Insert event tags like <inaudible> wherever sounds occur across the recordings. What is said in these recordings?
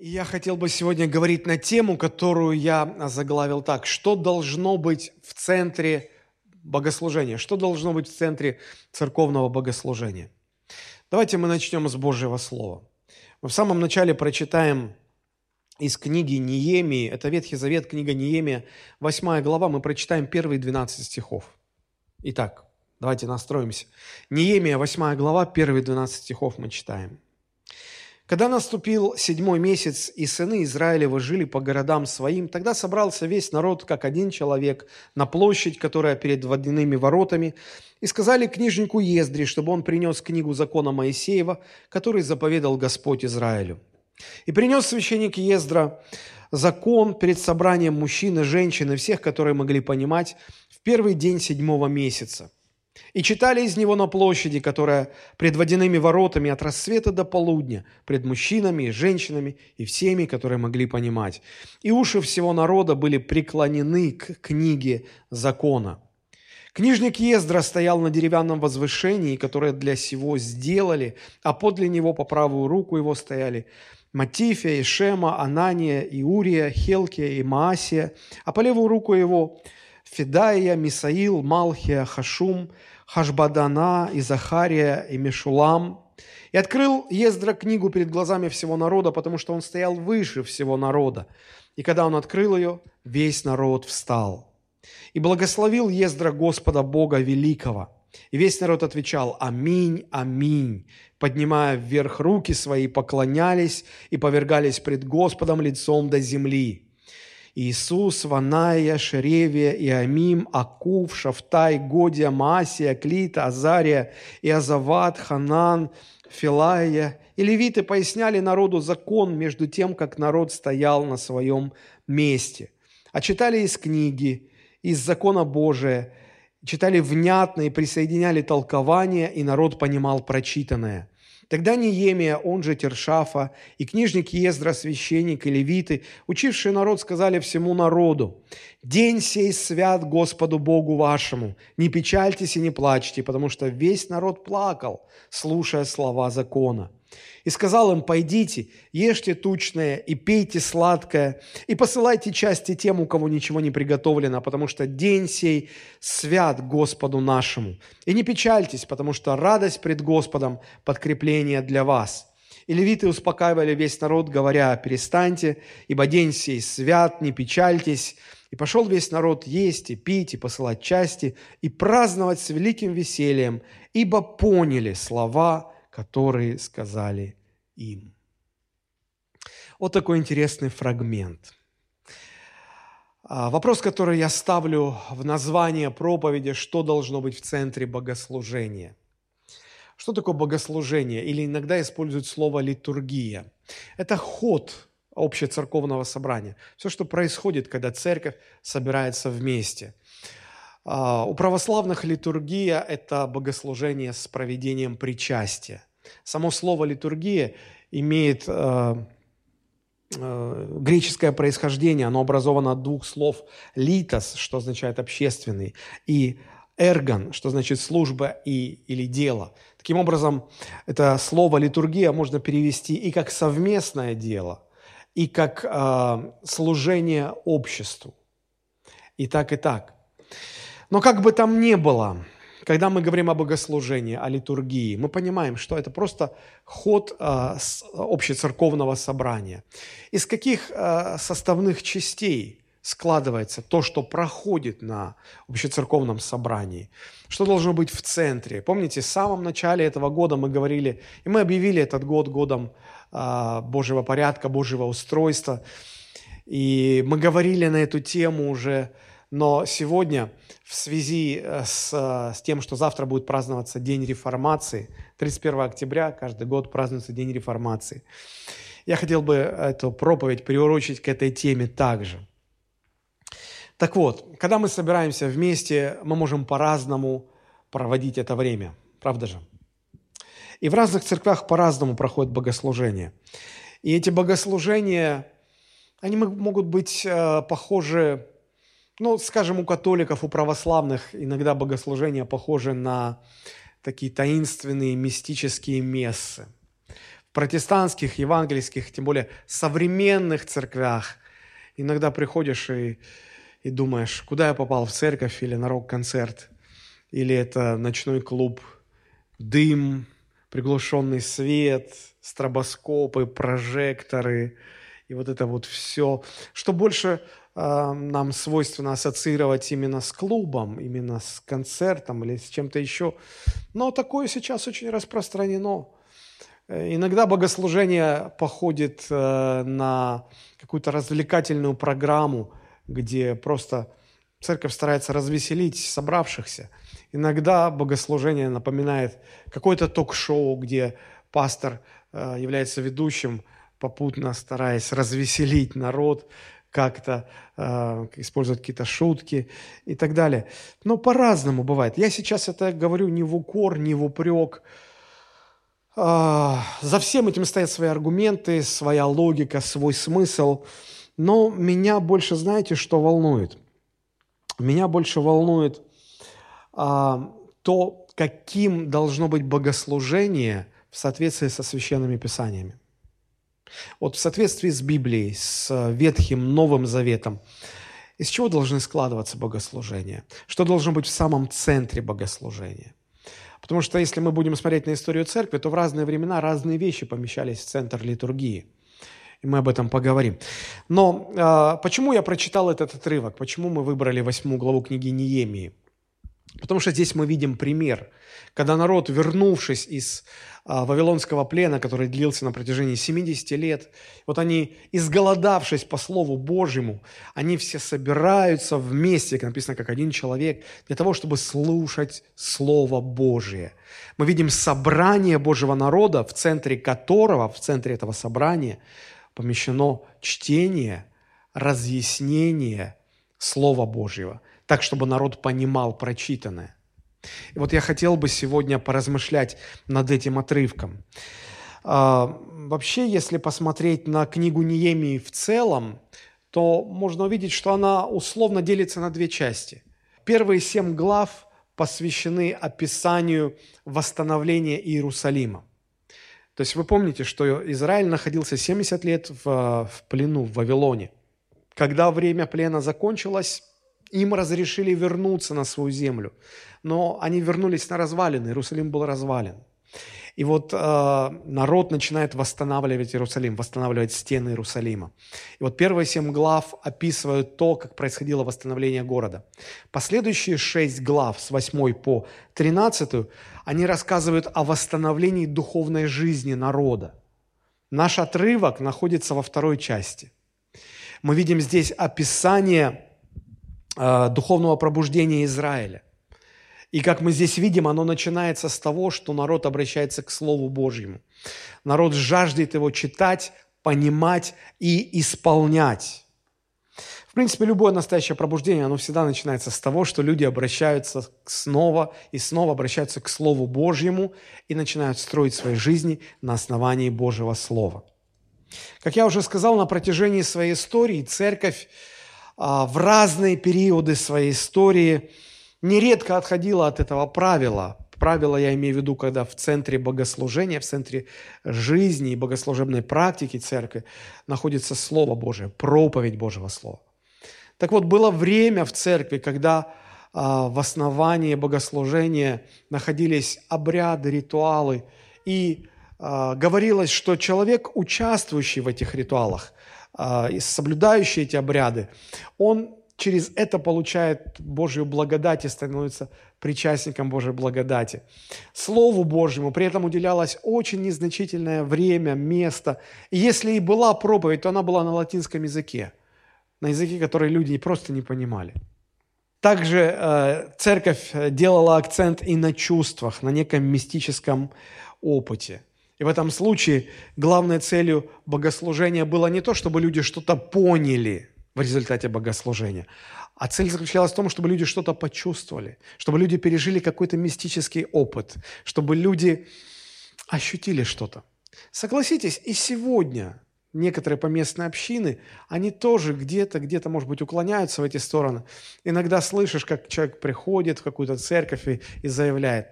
Я хотел бы сегодня говорить на тему, которую я заглавил так. Что должно быть в центре богослужения? Что должно быть в центре церковного богослужения? Давайте мы начнем с Божьего Слова. Мы в самом начале прочитаем из книги Неемии, это Ветхий Завет, книга Неемия, 8 глава, мы прочитаем первые 12 стихов. Итак, давайте настроимся. Неемия, 8 глава, первые 12 стихов мы читаем. Когда наступил седьмой месяц, и сыны Израилева жили по городам своим, тогда собрался весь народ, как один человек, на площадь, которая перед водяными воротами, и сказали книжнику Ездри, чтобы он принес книгу закона Моисеева, который заповедал Господь Израилю. И принес священник Ездра закон перед собранием мужчин и женщин и всех, которые могли понимать, в первый день седьмого месяца – и читали из него на площади, которая пред водяными воротами от рассвета до полудня, пред мужчинами и женщинами и всеми, которые могли понимать. И уши всего народа были преклонены к книге закона. Книжник Ездра стоял на деревянном возвышении, которое для сего сделали, а подле него по правую руку его стояли Матифия, Ишема, Анания, Иурия, Хелкия и Маасия, а по левую руку его Федая, Мисаил, Малхия, Хашум, Хашбадана, и Захария, и Мешулам. И открыл Ездра книгу перед глазами всего народа, потому что он стоял выше всего народа. И когда он открыл ее, весь народ встал. И благословил Ездра Господа Бога Великого. И весь народ отвечал «Аминь, аминь», поднимая вверх руки свои, поклонялись и повергались пред Господом лицом до земли. Иисус, Ваная, Шеревия, Иамим, Акув, Шафтай, Годия, Маасия, Клита, Азария, Иазават, Ханан, Филая. И левиты поясняли народу закон между тем, как народ стоял на своем месте. А читали из книги, из закона Божия, читали внятно и присоединяли толкование, и народ понимал прочитанное – Тогда Неемия, он же Тершафа, и книжник Ездра, священник и левиты, учившие народ, сказали всему народу, «День сей свят Господу Богу вашему, не печальтесь и не плачьте, потому что весь народ плакал, слушая слова закона». И сказал им, пойдите, ешьте тучное и пейте сладкое, и посылайте части тем, у кого ничего не приготовлено, потому что день сей свят Господу нашему. И не печальтесь, потому что радость пред Господом – подкрепление для вас. И левиты успокаивали весь народ, говоря, перестаньте, ибо день сей свят, не печальтесь. И пошел весь народ есть и пить, и посылать части, и праздновать с великим весельем, ибо поняли слова которые сказали им. Вот такой интересный фрагмент. А, вопрос, который я ставлю в название проповеди, что должно быть в центре богослужения. Что такое богослужение? Или иногда используют слово литургия. Это ход общецерковного собрания. Все, что происходит, когда церковь собирается вместе. А, у православных литургия – это богослужение с проведением причастия. Само слово литургия имеет э, э, греческое происхождение. Оно образовано от двух слов «литос», что означает «общественный», и «эргон», что значит «служба» и, или «дело». Таким образом, это слово «литургия» можно перевести и как совместное дело, и как э, служение обществу. И так, и так. Но как бы там ни было – когда мы говорим о богослужении, о литургии, мы понимаем, что это просто ход э, общецерковного собрания. Из каких э, составных частей складывается то, что проходит на общецерковном собрании? Что должно быть в центре? Помните, в самом начале этого года мы говорили, и мы объявили этот год годом э, Божьего порядка, Божьего устройства. И мы говорили на эту тему уже но сегодня в связи э, с, э, с тем, что завтра будет праздноваться День реформации, 31 октября каждый год празднуется День реформации, я хотел бы эту проповедь приурочить к этой теме также. Так вот, когда мы собираемся вместе, мы можем по-разному проводить это время, правда же? И в разных церквях по-разному проходят богослужения. И эти богослужения, они могут быть э, похожи ну, скажем, у католиков, у православных иногда богослужения похожи на такие таинственные мистические мессы. В протестантских, евангельских, тем более современных церквях иногда приходишь и, и думаешь, куда я попал, в церковь или на рок-концерт, или это ночной клуб, дым, приглушенный свет, стробоскопы, прожекторы и вот это вот все, что больше нам свойственно ассоциировать именно с клубом, именно с концертом или с чем-то еще. Но такое сейчас очень распространено. Э, иногда богослужение походит э, на какую-то развлекательную программу, где просто церковь старается развеселить собравшихся. Иногда богослужение напоминает какое-то ток-шоу, где пастор э, является ведущим, попутно стараясь развеселить народ, как-то э, использовать какие-то шутки и так далее. Но по-разному бывает. Я сейчас это говорю не в укор, не в упрек. Э, за всем этим стоят свои аргументы, своя логика, свой смысл. Но меня больше, знаете, что волнует? Меня больше волнует э, то, каким должно быть богослужение – в соответствии со священными писаниями. Вот в соответствии с Библией, с Ветхим, Новым Заветом, из чего должны складываться богослужения? Что должно быть в самом центре богослужения? Потому что если мы будем смотреть на историю церкви, то в разные времена разные вещи помещались в центр литургии. И мы об этом поговорим. Но э, почему я прочитал этот отрывок? Почему мы выбрали восьмую главу книги Неемии? Потому что здесь мы видим пример, когда народ, вернувшись из а, вавилонского плена, который длился на протяжении 70 лет, вот они, изголодавшись по Слову Божьему, они все собираются вместе, как написано, как один человек, для того, чтобы слушать Слово Божие. Мы видим собрание Божьего народа, в центре которого, в центре этого собрания помещено чтение, разъяснение Слова Божьего – так, чтобы народ понимал прочитанное. И вот я хотел бы сегодня поразмышлять над этим отрывком. А, вообще, если посмотреть на книгу Неемии в целом, то можно увидеть, что она условно делится на две части. Первые семь глав посвящены описанию восстановления Иерусалима. То есть вы помните, что Израиль находился 70 лет в, в плену в Вавилоне. Когда время плена закончилось, им разрешили вернуться на свою землю, но они вернулись на развалины, Иерусалим был развален. И вот э, народ начинает восстанавливать Иерусалим, восстанавливать стены Иерусалима. И вот первые семь глав описывают то, как происходило восстановление города. Последующие шесть глав, с восьмой по тринадцатую, они рассказывают о восстановлении духовной жизни народа. Наш отрывок находится во второй части. Мы видим здесь описание духовного пробуждения Израиля. И как мы здесь видим, оно начинается с того, что народ обращается к Слову Божьему. Народ жаждет его читать, понимать и исполнять. В принципе, любое настоящее пробуждение, оно всегда начинается с того, что люди обращаются снова и снова обращаются к Слову Божьему и начинают строить свои жизни на основании Божьего Слова. Как я уже сказал, на протяжении своей истории церковь в разные периоды своей истории нередко отходила от этого правила. Правило я имею в виду, когда в центре богослужения, в центре жизни и богослужебной практики церкви находится Слово Божие, проповедь Божьего Слова. Так вот, было время в церкви, когда а, в основании богослужения находились обряды, ритуалы, и а, говорилось, что человек, участвующий в этих ритуалах, а, соблюдающий эти обряды, он через это получает Божью благодать и становится причастником Божьей благодати. Слову Божьему при этом уделялось очень незначительное время, место. И если и была проповедь, то она была на латинском языке, на языке, который люди просто не понимали. Также э, церковь делала акцент и на чувствах, на неком мистическом опыте – и в этом случае главной целью богослужения было не то, чтобы люди что-то поняли в результате богослужения, а цель заключалась в том, чтобы люди что-то почувствовали, чтобы люди пережили какой-то мистический опыт, чтобы люди ощутили что-то. Согласитесь, и сегодня некоторые поместные общины, они тоже где-то, где-то, может быть, уклоняются в эти стороны. Иногда слышишь, как человек приходит в какую-то церковь и, и заявляет,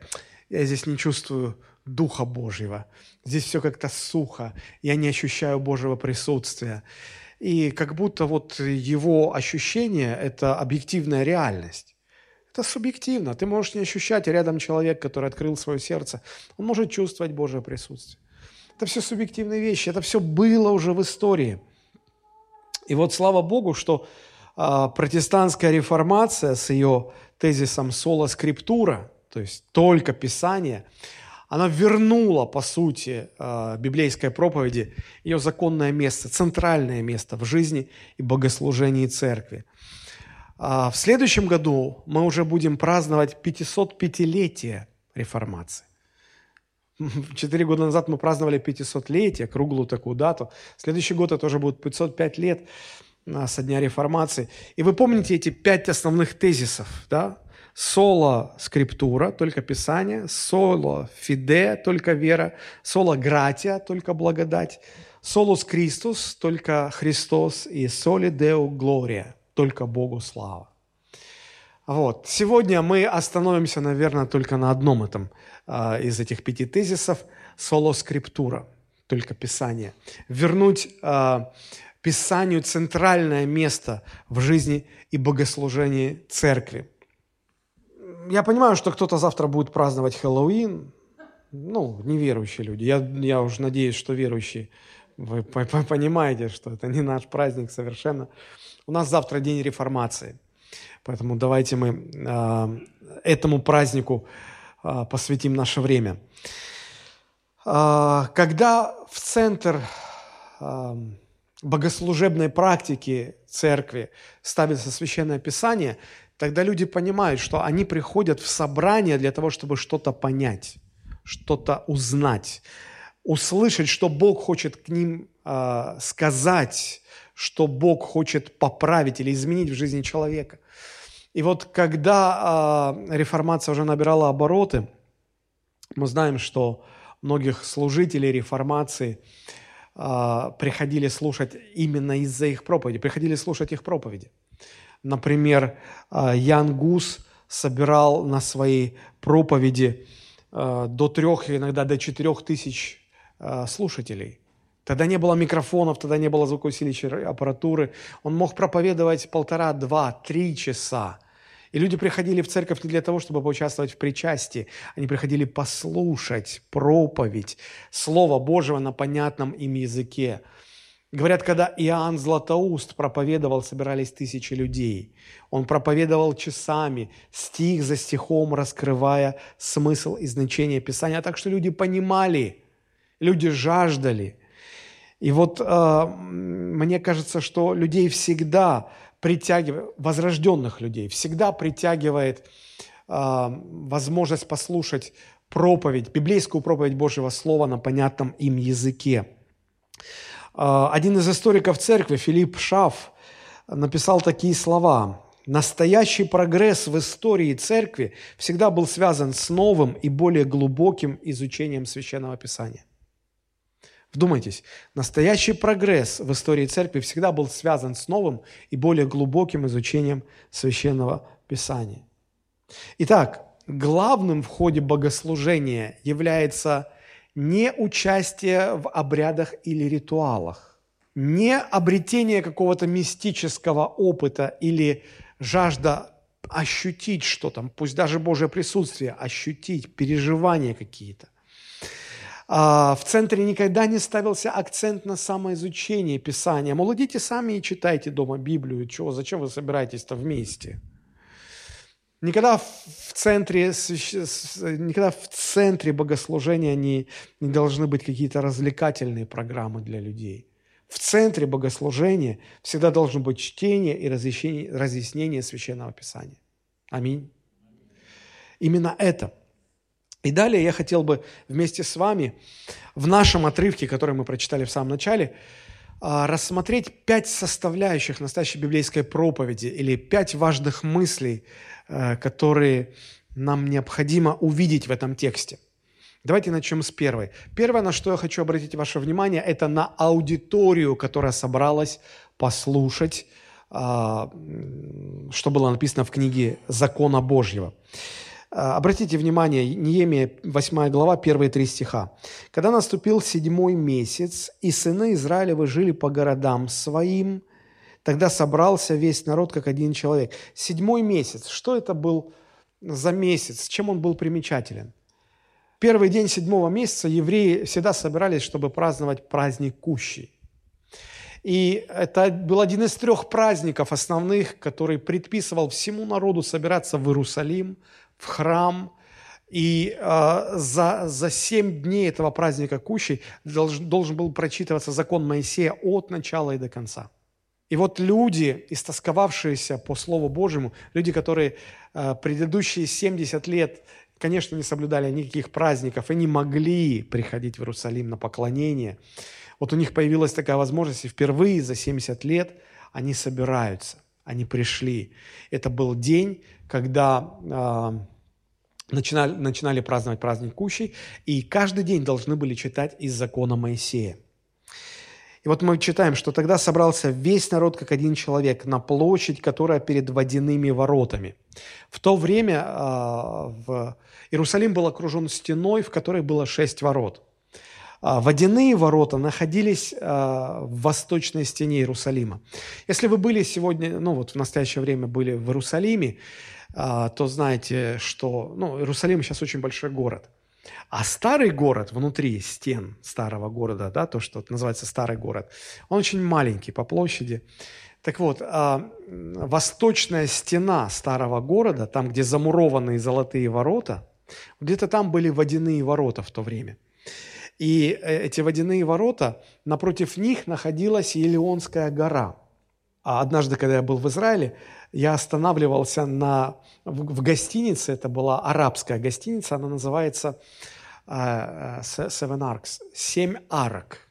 я здесь не чувствую Духа Божьего. Здесь все как-то сухо, я не ощущаю Божьего присутствия. И как будто вот его ощущение – это объективная реальность. Это субъективно. Ты можешь не ощущать, рядом человек, который открыл свое сердце, он может чувствовать Божье присутствие. Это все субъективные вещи, это все было уже в истории. И вот слава Богу, что а, протестантская реформация с ее тезисом «сола скриптура», то есть только Писание, она вернула, по сути, а, библейской проповеди ее законное место, центральное место в жизни и богослужении церкви. А в следующем году мы уже будем праздновать 505-летие реформации. <laughs> Четыре года назад мы праздновали 500-летие, круглую такую дату. Следующий год это уже будет 505 лет а, со дня реформации. И вы помните эти пять основных тезисов, да? Соло скриптура, только Писание, соло фиде, только вера, соло гратия, только благодать, солус Кристус, только Христос и соли деу глория, только Богу слава. Вот. Сегодня мы остановимся, наверное, только на одном этом э, из этих пяти тезисов – соло скриптура, только Писание. Вернуть э, Писанию центральное место в жизни и богослужении церкви. Я понимаю, что кто-то завтра будет праздновать Хэллоуин, ну, неверующие люди. Я, я уже надеюсь, что верующие, вы понимаете, что это не наш праздник совершенно. У нас завтра день реформации, поэтому давайте мы э, этому празднику э, посвятим наше время. Э, когда в центр э, богослужебной практики церкви ставится священное писание, тогда люди понимают, что они приходят в собрание для того, чтобы что-то понять, что-то узнать, услышать, что Бог хочет к ним э, сказать, что Бог хочет поправить или изменить в жизни человека. И вот когда э, реформация уже набирала обороты, мы знаем, что многих служителей реформации э, приходили слушать именно из-за их проповеди, приходили слушать их проповеди. Например, э, Ян Гус собирал на своей проповеди э, до трех, иногда до четырех тысяч э, слушателей – Тогда не было микрофонов, тогда не было звукоусиливающей аппаратуры. Он мог проповедовать полтора, два, три часа. И люди приходили в церковь не для того, чтобы поучаствовать в причастии. Они приходили послушать проповедь Слова Божьего на понятном им языке. Говорят, когда Иоанн Златоуст проповедовал, собирались тысячи людей. Он проповедовал часами, стих за стихом, раскрывая смысл и значение Писания, так что люди понимали, люди жаждали – и вот э, мне кажется, что людей всегда притягивает, возрожденных людей, всегда притягивает э, возможность послушать проповедь, библейскую проповедь Божьего Слова на понятном им языке. Э, один из историков церкви, Филипп Шаф, написал такие слова. Настоящий прогресс в истории церкви всегда был связан с новым и более глубоким изучением Священного Писания. Вдумайтесь, настоящий прогресс в истории церкви всегда был связан с новым и более глубоким изучением священного писания. Итак, главным в ходе богослужения является не участие в обрядах или ритуалах, не обретение какого-то мистического опыта или жажда ощутить что-то, пусть даже Божье присутствие, ощутить переживания какие-то. А, в центре никогда не ставился акцент на самоизучение Писания. Мол, идите сами и читайте дома Библию. Чего, зачем вы собираетесь-то вместе? Никогда в центре, никогда в центре богослужения не, не должны быть какие-то развлекательные программы для людей. В центре богослужения всегда должно быть чтение и разъяснение, разъяснение Священного Писания. Аминь. Именно это – и далее я хотел бы вместе с вами в нашем отрывке, который мы прочитали в самом начале, а, рассмотреть пять составляющих настоящей библейской проповеди или пять важных мыслей, которые нам необходимо увидеть в этом тексте. Давайте начнем с первой. Первое, на что я хочу обратить ваше внимание, это на аудиторию, которая собралась послушать, а, что было написано в книге «Закона Божьего». Обратите внимание, Неемия, 8 глава, 1 три стиха. «Когда наступил седьмой месяц, и сыны Израилевы жили по городам своим, тогда собрался весь народ, как один человек». Седьмой месяц. Что это был за месяц? Чем он был примечателен? Первый день седьмого месяца евреи всегда собирались, чтобы праздновать праздник Кущи. И это был один из трех праздников основных, который предписывал всему народу собираться в Иерусалим, в храм. И э, за, за семь дней этого праздника Кущи должен, должен был прочитываться закон Моисея от начала и до конца. И вот люди, истосковавшиеся по Слову Божьему, люди, которые э, предыдущие 70 лет, конечно, не соблюдали никаких праздников и не могли приходить в Иерусалим на поклонение – вот у них появилась такая возможность, и впервые за 70 лет они собираются, они пришли. Это был день, когда э, начинали, начинали праздновать праздник Кущей, и каждый день должны были читать из закона Моисея. И вот мы читаем, что тогда собрался весь народ как один человек на площадь, которая перед водяными воротами. В то время э, в Иерусалим был окружен стеной, в которой было шесть ворот. А, водяные ворота находились а, в восточной стене Иерусалима. Если вы были сегодня, ну вот в настоящее время были в Иерусалиме, то знаете, что ну, Иерусалим сейчас очень большой город. А старый город внутри стен старого города, да, то, что называется старый город, он очень маленький по площади. Так вот, восточная стена старого города, там, где замурованные золотые ворота, где-то там были водяные ворота в то время – и э, эти водяные ворота, напротив них находилась Елеонская гора. А однажды, когда я был в Израиле, я останавливался на, в, в гостинице, это была арабская гостиница, она называется э, э Seven Arcs, «Семь арок».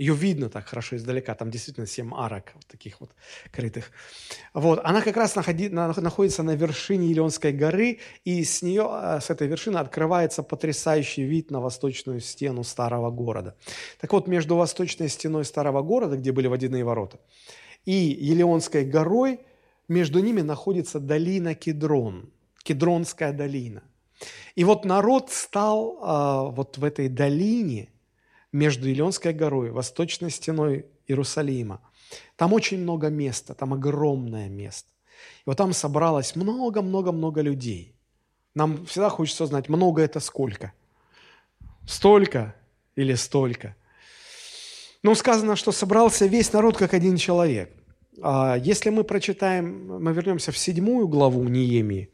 Ее видно так хорошо издалека, там действительно семь арок вот таких вот крытых. Вот, она как раз находи, находится на вершине Елеонской горы, и с нее, э, с этой вершины открывается потрясающий вид на восточную стену старого города. Так вот, между восточной стеной старого города, где были водяные ворота, и Елеонской горой, между ними находится долина Кедрон, Кедронская долина. И вот народ стал э, вот в этой долине – между Илионской горой, восточной стеной Иерусалима. Там очень много места, там огромное место. И вот там собралось много-много-много людей. Нам всегда хочется знать, много это сколько. Столько или столько. Но сказано, что собрался весь народ как один человек. А если мы прочитаем, мы вернемся в седьмую главу Неемии,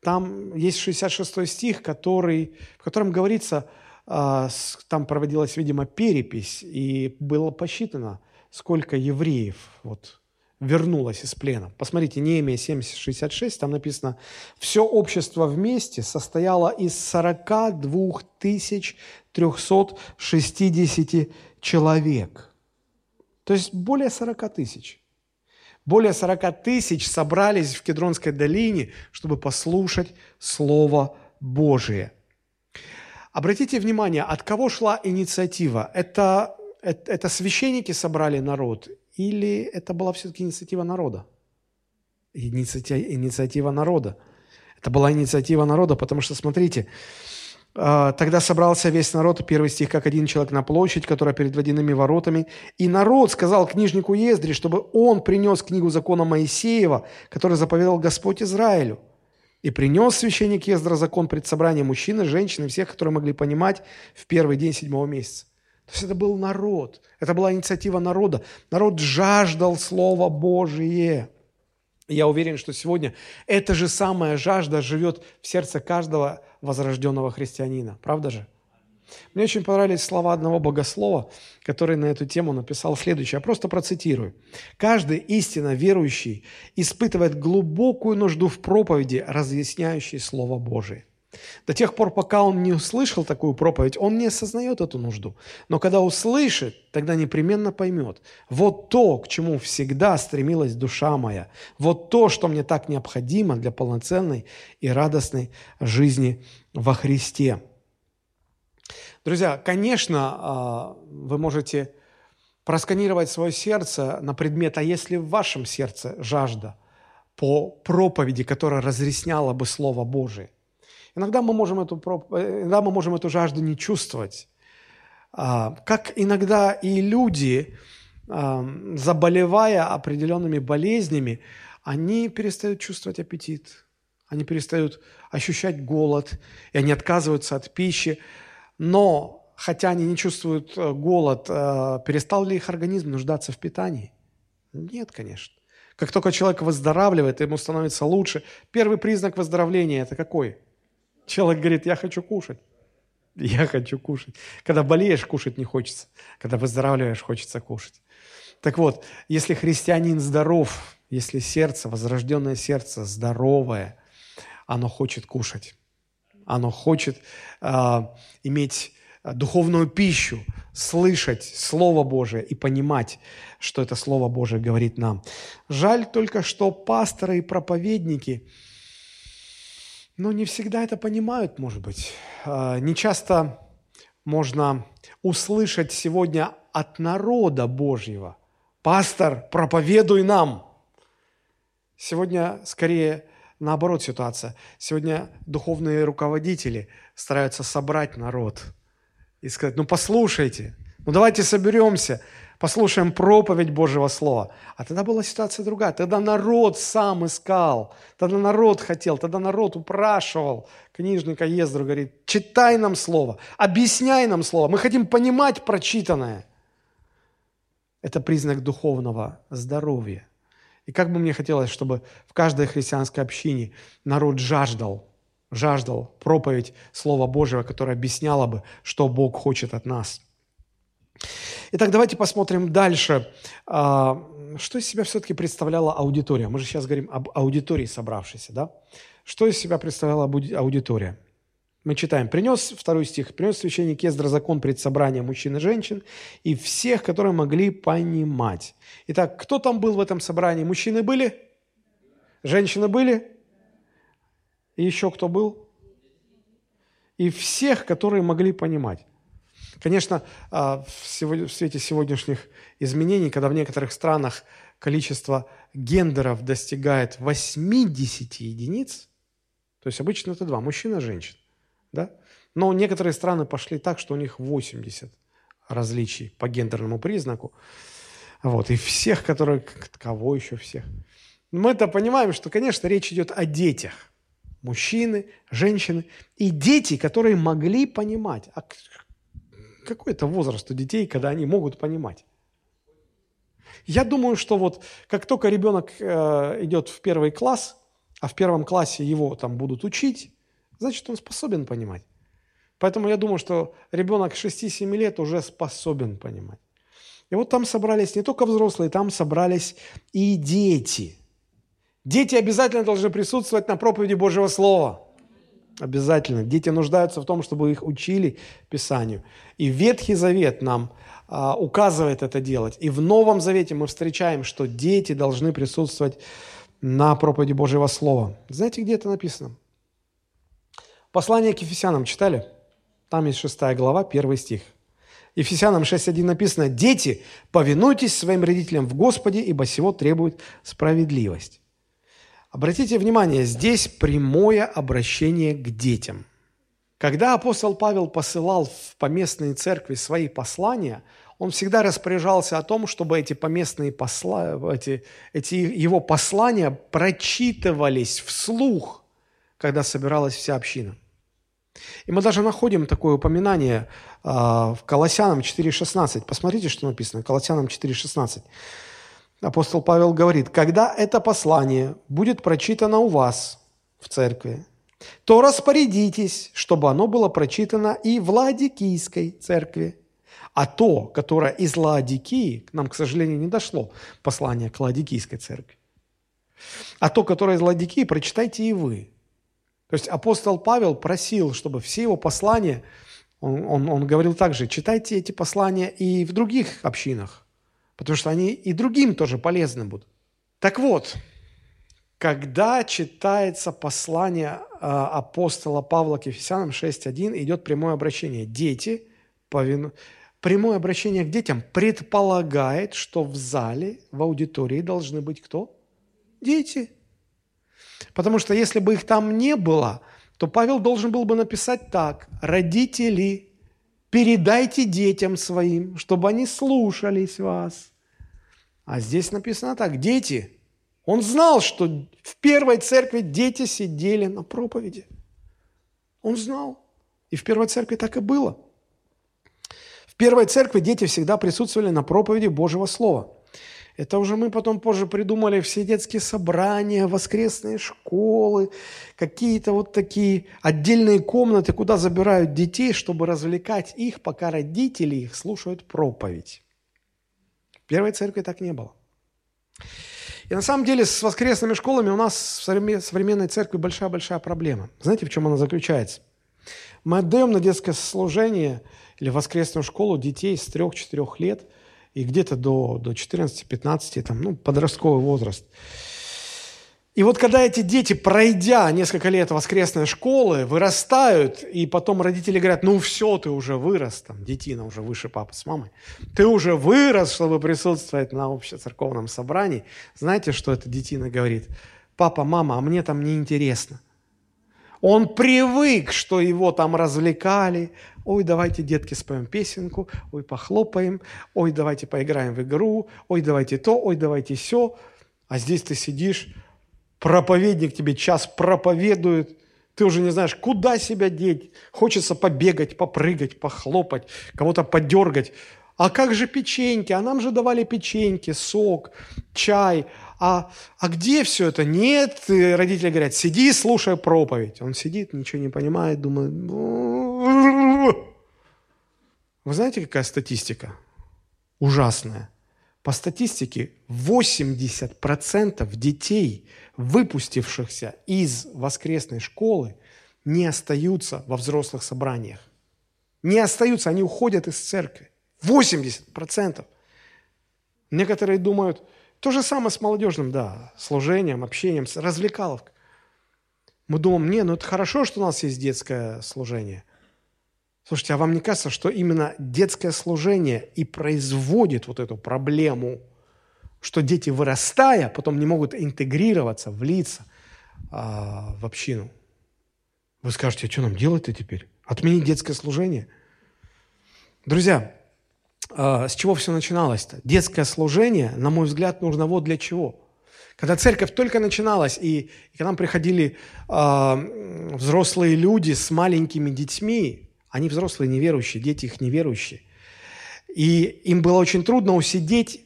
там есть 66 стих, который, в котором говорится – а, там проводилась, видимо, перепись, и было посчитано, сколько евреев вот, вернулось из плена. Посмотрите, Неемия 766, там написано, все общество вместе состояло из 42 360 человек. То есть более 40 тысяч. Более 40 тысяч собрались в Кедронской долине, чтобы послушать Слово Божие. Обратите внимание, от кого шла инициатива? Это, это, это священники собрали народ или это была все-таки инициатива народа? Инициатива, инициатива народа. Это была инициатива народа, потому что, смотрите, Тогда собрался весь народ, первый стих, как один человек на площадь, которая перед водяными воротами. И народ сказал книжнику Ездре, чтобы он принес книгу закона Моисеева, который заповедал Господь Израилю. И принес священник Ездра закон пред собранием мужчин и женщин, и всех, которые могли понимать в первый день седьмого месяца. То есть это был народ, это была инициатива народа. Народ жаждал Слова Божие. Я уверен, что сегодня эта же самая жажда живет в сердце каждого возрожденного христианина. Правда же? Мне очень понравились слова одного богослова, который на эту тему написал следующее. Я просто процитирую. «Каждый истинно верующий испытывает глубокую нужду в проповеди, разъясняющей Слово Божие. До тех пор, пока он не услышал такую проповедь, он не осознает эту нужду. Но когда услышит, тогда непременно поймет. Вот то, к чему всегда стремилась душа моя. Вот то, что мне так необходимо для полноценной и радостной жизни во Христе. Друзья, конечно, а, вы можете просканировать свое сердце на предмет, а если в вашем сердце жажда по проповеди, которая разъясняла бы Слово Божие? Иногда мы можем эту, э, иногда мы можем эту жажду не чувствовать. А, как иногда и люди, заболевая определенными болезнями, они перестают чувствовать аппетит, они перестают ощущать голод, и они отказываются от пищи. Но, хотя они не чувствуют э, голод, э, перестал ли их организм нуждаться в питании? Нет, конечно. Как только человек выздоравливает, ему становится лучше, первый признак выздоровления – это какой? Человек говорит, я хочу кушать. Я хочу кушать. Когда болеешь, кушать не хочется. Когда выздоравливаешь, хочется кушать. Так вот, если христианин здоров, если сердце, возрожденное сердце здоровое, оно хочет кушать. Оно хочет э, иметь духовную пищу, слышать Слово Божие и понимать, что это Слово Божие говорит нам. Жаль только, что пасторы и проповедники, ну, не всегда это понимают, может быть. А, не часто можно услышать сегодня от народа Божьего. Пастор, проповедуй нам. Сегодня скорее наоборот ситуация. Сегодня духовные руководители стараются собрать народ – и сказать, ну послушайте, ну давайте соберемся, послушаем проповедь Божьего Слова. А тогда была ситуация другая. Тогда народ сам искал, тогда народ хотел, тогда народ упрашивал книжника Ездру, говорит, читай нам Слово, объясняй нам Слово, мы хотим понимать прочитанное. Это признак духовного здоровья. И как бы мне хотелось, чтобы в каждой христианской общине народ жаждал жаждал проповедь Слова Божьего, которое объясняло бы, что Бог хочет от нас. Итак, давайте посмотрим дальше. А, что из себя все-таки представляла аудитория? Мы же сейчас говорим об аудитории собравшейся, да? Что из себя представляла аудитория? Мы читаем, принес, второй стих, принес священник Ездра закон пред собранием мужчин и женщин и всех, которые могли понимать. Итак, кто там был в этом собрании? Мужчины были? Женщины были? И еще кто был? И всех, которые могли понимать. Конечно, а, в свете сегодняшних изменений, когда в некоторых странах количество гендеров достигает 80 единиц, то есть обычно это два, мужчина женщина, да? Но некоторые страны пошли так, что у них 80 различий по гендерному признаку. Вот, и всех, которые... Кого еще всех? Мы это понимаем, что, конечно, речь идет о детях – мужчины, женщины и дети, которые могли понимать. А какой это возраст у детей, когда они могут понимать? Я думаю, что вот как только ребенок э, идет в первый класс, а в первом классе его там будут учить, значит, он способен понимать. Поэтому я думаю, что ребенок 6-7 лет уже способен понимать. И вот там собрались не только взрослые, там собрались и дети – Дети обязательно должны присутствовать на проповеди Божьего Слова. Обязательно. Дети нуждаются в том, чтобы их учили Писанию. И Ветхий Завет нам а, указывает это делать. И в Новом Завете мы встречаем, что дети должны присутствовать на проповеди Божьего Слова. Знаете, где это написано? Послание к Ефесянам читали? Там есть 6 глава, 1 стих. Ефесянам 6.1 написано, «Дети, повинуйтесь своим родителям в Господе, ибо сего требует справедливость». Обратите внимание, здесь прямое обращение к детям. Когда апостол Павел посылал в поместные церкви свои послания, он всегда распоряжался о том, чтобы эти поместные посла, эти, эти его послания прочитывались вслух, когда собиралась вся община. И мы даже находим такое упоминание э, в Колоссянам 4.16. Посмотрите, что написано. Колоссянам 4.16. Апостол Павел говорит, когда это послание будет прочитано у вас в церкви, то распорядитесь, чтобы оно было прочитано и в Ладикийской церкви. А то, которое из Ладикии, к нам, к сожалению, не дошло послание к Ладикийской церкви. А то, которое из Ладикии, прочитайте и вы. То есть апостол Павел просил, чтобы все его послания, он, он, он говорил также, читайте эти послания и в других общинах потому что они и другим тоже полезны будут. Так вот, когда читается послание а, апостола Павла к Ефесянам 6.1, идет прямое обращение. Дети, повину... прямое обращение к детям предполагает, что в зале, в аудитории должны быть кто? Дети. Потому что если бы их там не было, то Павел должен был бы написать так. Родители, передайте детям своим, чтобы они слушались вас. А здесь написано так. Дети, он знал, что в первой церкви дети сидели на проповеди. Он знал. И в первой церкви так и было. В первой церкви дети всегда присутствовали на проповеди Божьего Слова – это уже мы потом позже придумали все детские собрания, воскресные школы, какие-то вот такие отдельные комнаты, куда забирают детей, чтобы развлекать их, пока родители их слушают проповедь. В первой церкви так не было. И на самом деле с воскресными школами у нас в современной церкви большая-большая проблема. Знаете, в чем она заключается? Мы отдаем на детское служение или воскресную школу детей с 3-4 лет – и где-то до, до 14-15, там, ну, подростковый возраст. И вот когда эти дети, пройдя несколько лет воскресной школы, вырастают, и потом родители говорят, ну все, ты уже вырос, там, детина уже выше папы с мамой, ты уже вырос, чтобы присутствовать на общецерковном собрании, знаете, что эта детина говорит? Папа, мама, а мне там не интересно. Он привык, что его там развлекали. Ой, давайте, детки, споем песенку. Ой, похлопаем. Ой, давайте поиграем в игру. Ой, давайте то. Ой, давайте все. А здесь ты сидишь, проповедник тебе час проповедует. Ты уже не знаешь, куда себя деть. Хочется побегать, попрыгать, похлопать, кого-то подергать. А как же печеньки? А нам же давали печеньки, сок, чай а, а где все это? Нет, родители говорят, сиди, слушай проповедь. Он сидит, ничего не понимает, думает. Вы знаете, какая статистика? Ужасная. По статистике 80% детей, выпустившихся из воскресной школы, не остаются во взрослых собраниях. Не остаются, они уходят из церкви. 80%. Некоторые думают, то же самое с молодежным, да, служением, общением, с развлекаловкой. Мы думаем, не, ну это хорошо, что у нас есть детское служение. Слушайте, а вам не кажется, что именно детское служение и производит вот эту проблему, что дети, вырастая, потом не могут интегрироваться, влиться а, в общину? Вы скажете, а что нам делать-то теперь? Отменить детское служение? Друзья, а, с чего все начиналось-то? Детское служение, на мой взгляд, нужно вот для чего. Когда церковь только начиналась, и, и к нам приходили э, взрослые люди с маленькими детьми, они взрослые неверующие, дети их неверующие, и им было очень трудно усидеть,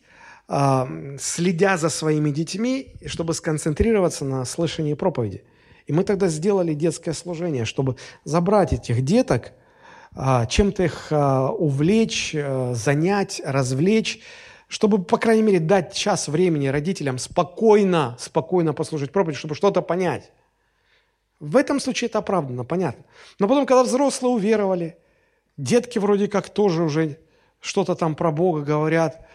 э, следя за своими детьми, чтобы сконцентрироваться на слышании проповеди. И мы тогда сделали детское служение, чтобы забрать этих деток – а, чем-то их а, увлечь, а, занять, развлечь, чтобы, по крайней мере, дать час времени родителям спокойно, спокойно послушать проповедь, чтобы что-то понять. В этом случае это оправдано, понятно. Но потом, когда взрослые уверовали, детки вроде как тоже уже что-то там про Бога говорят,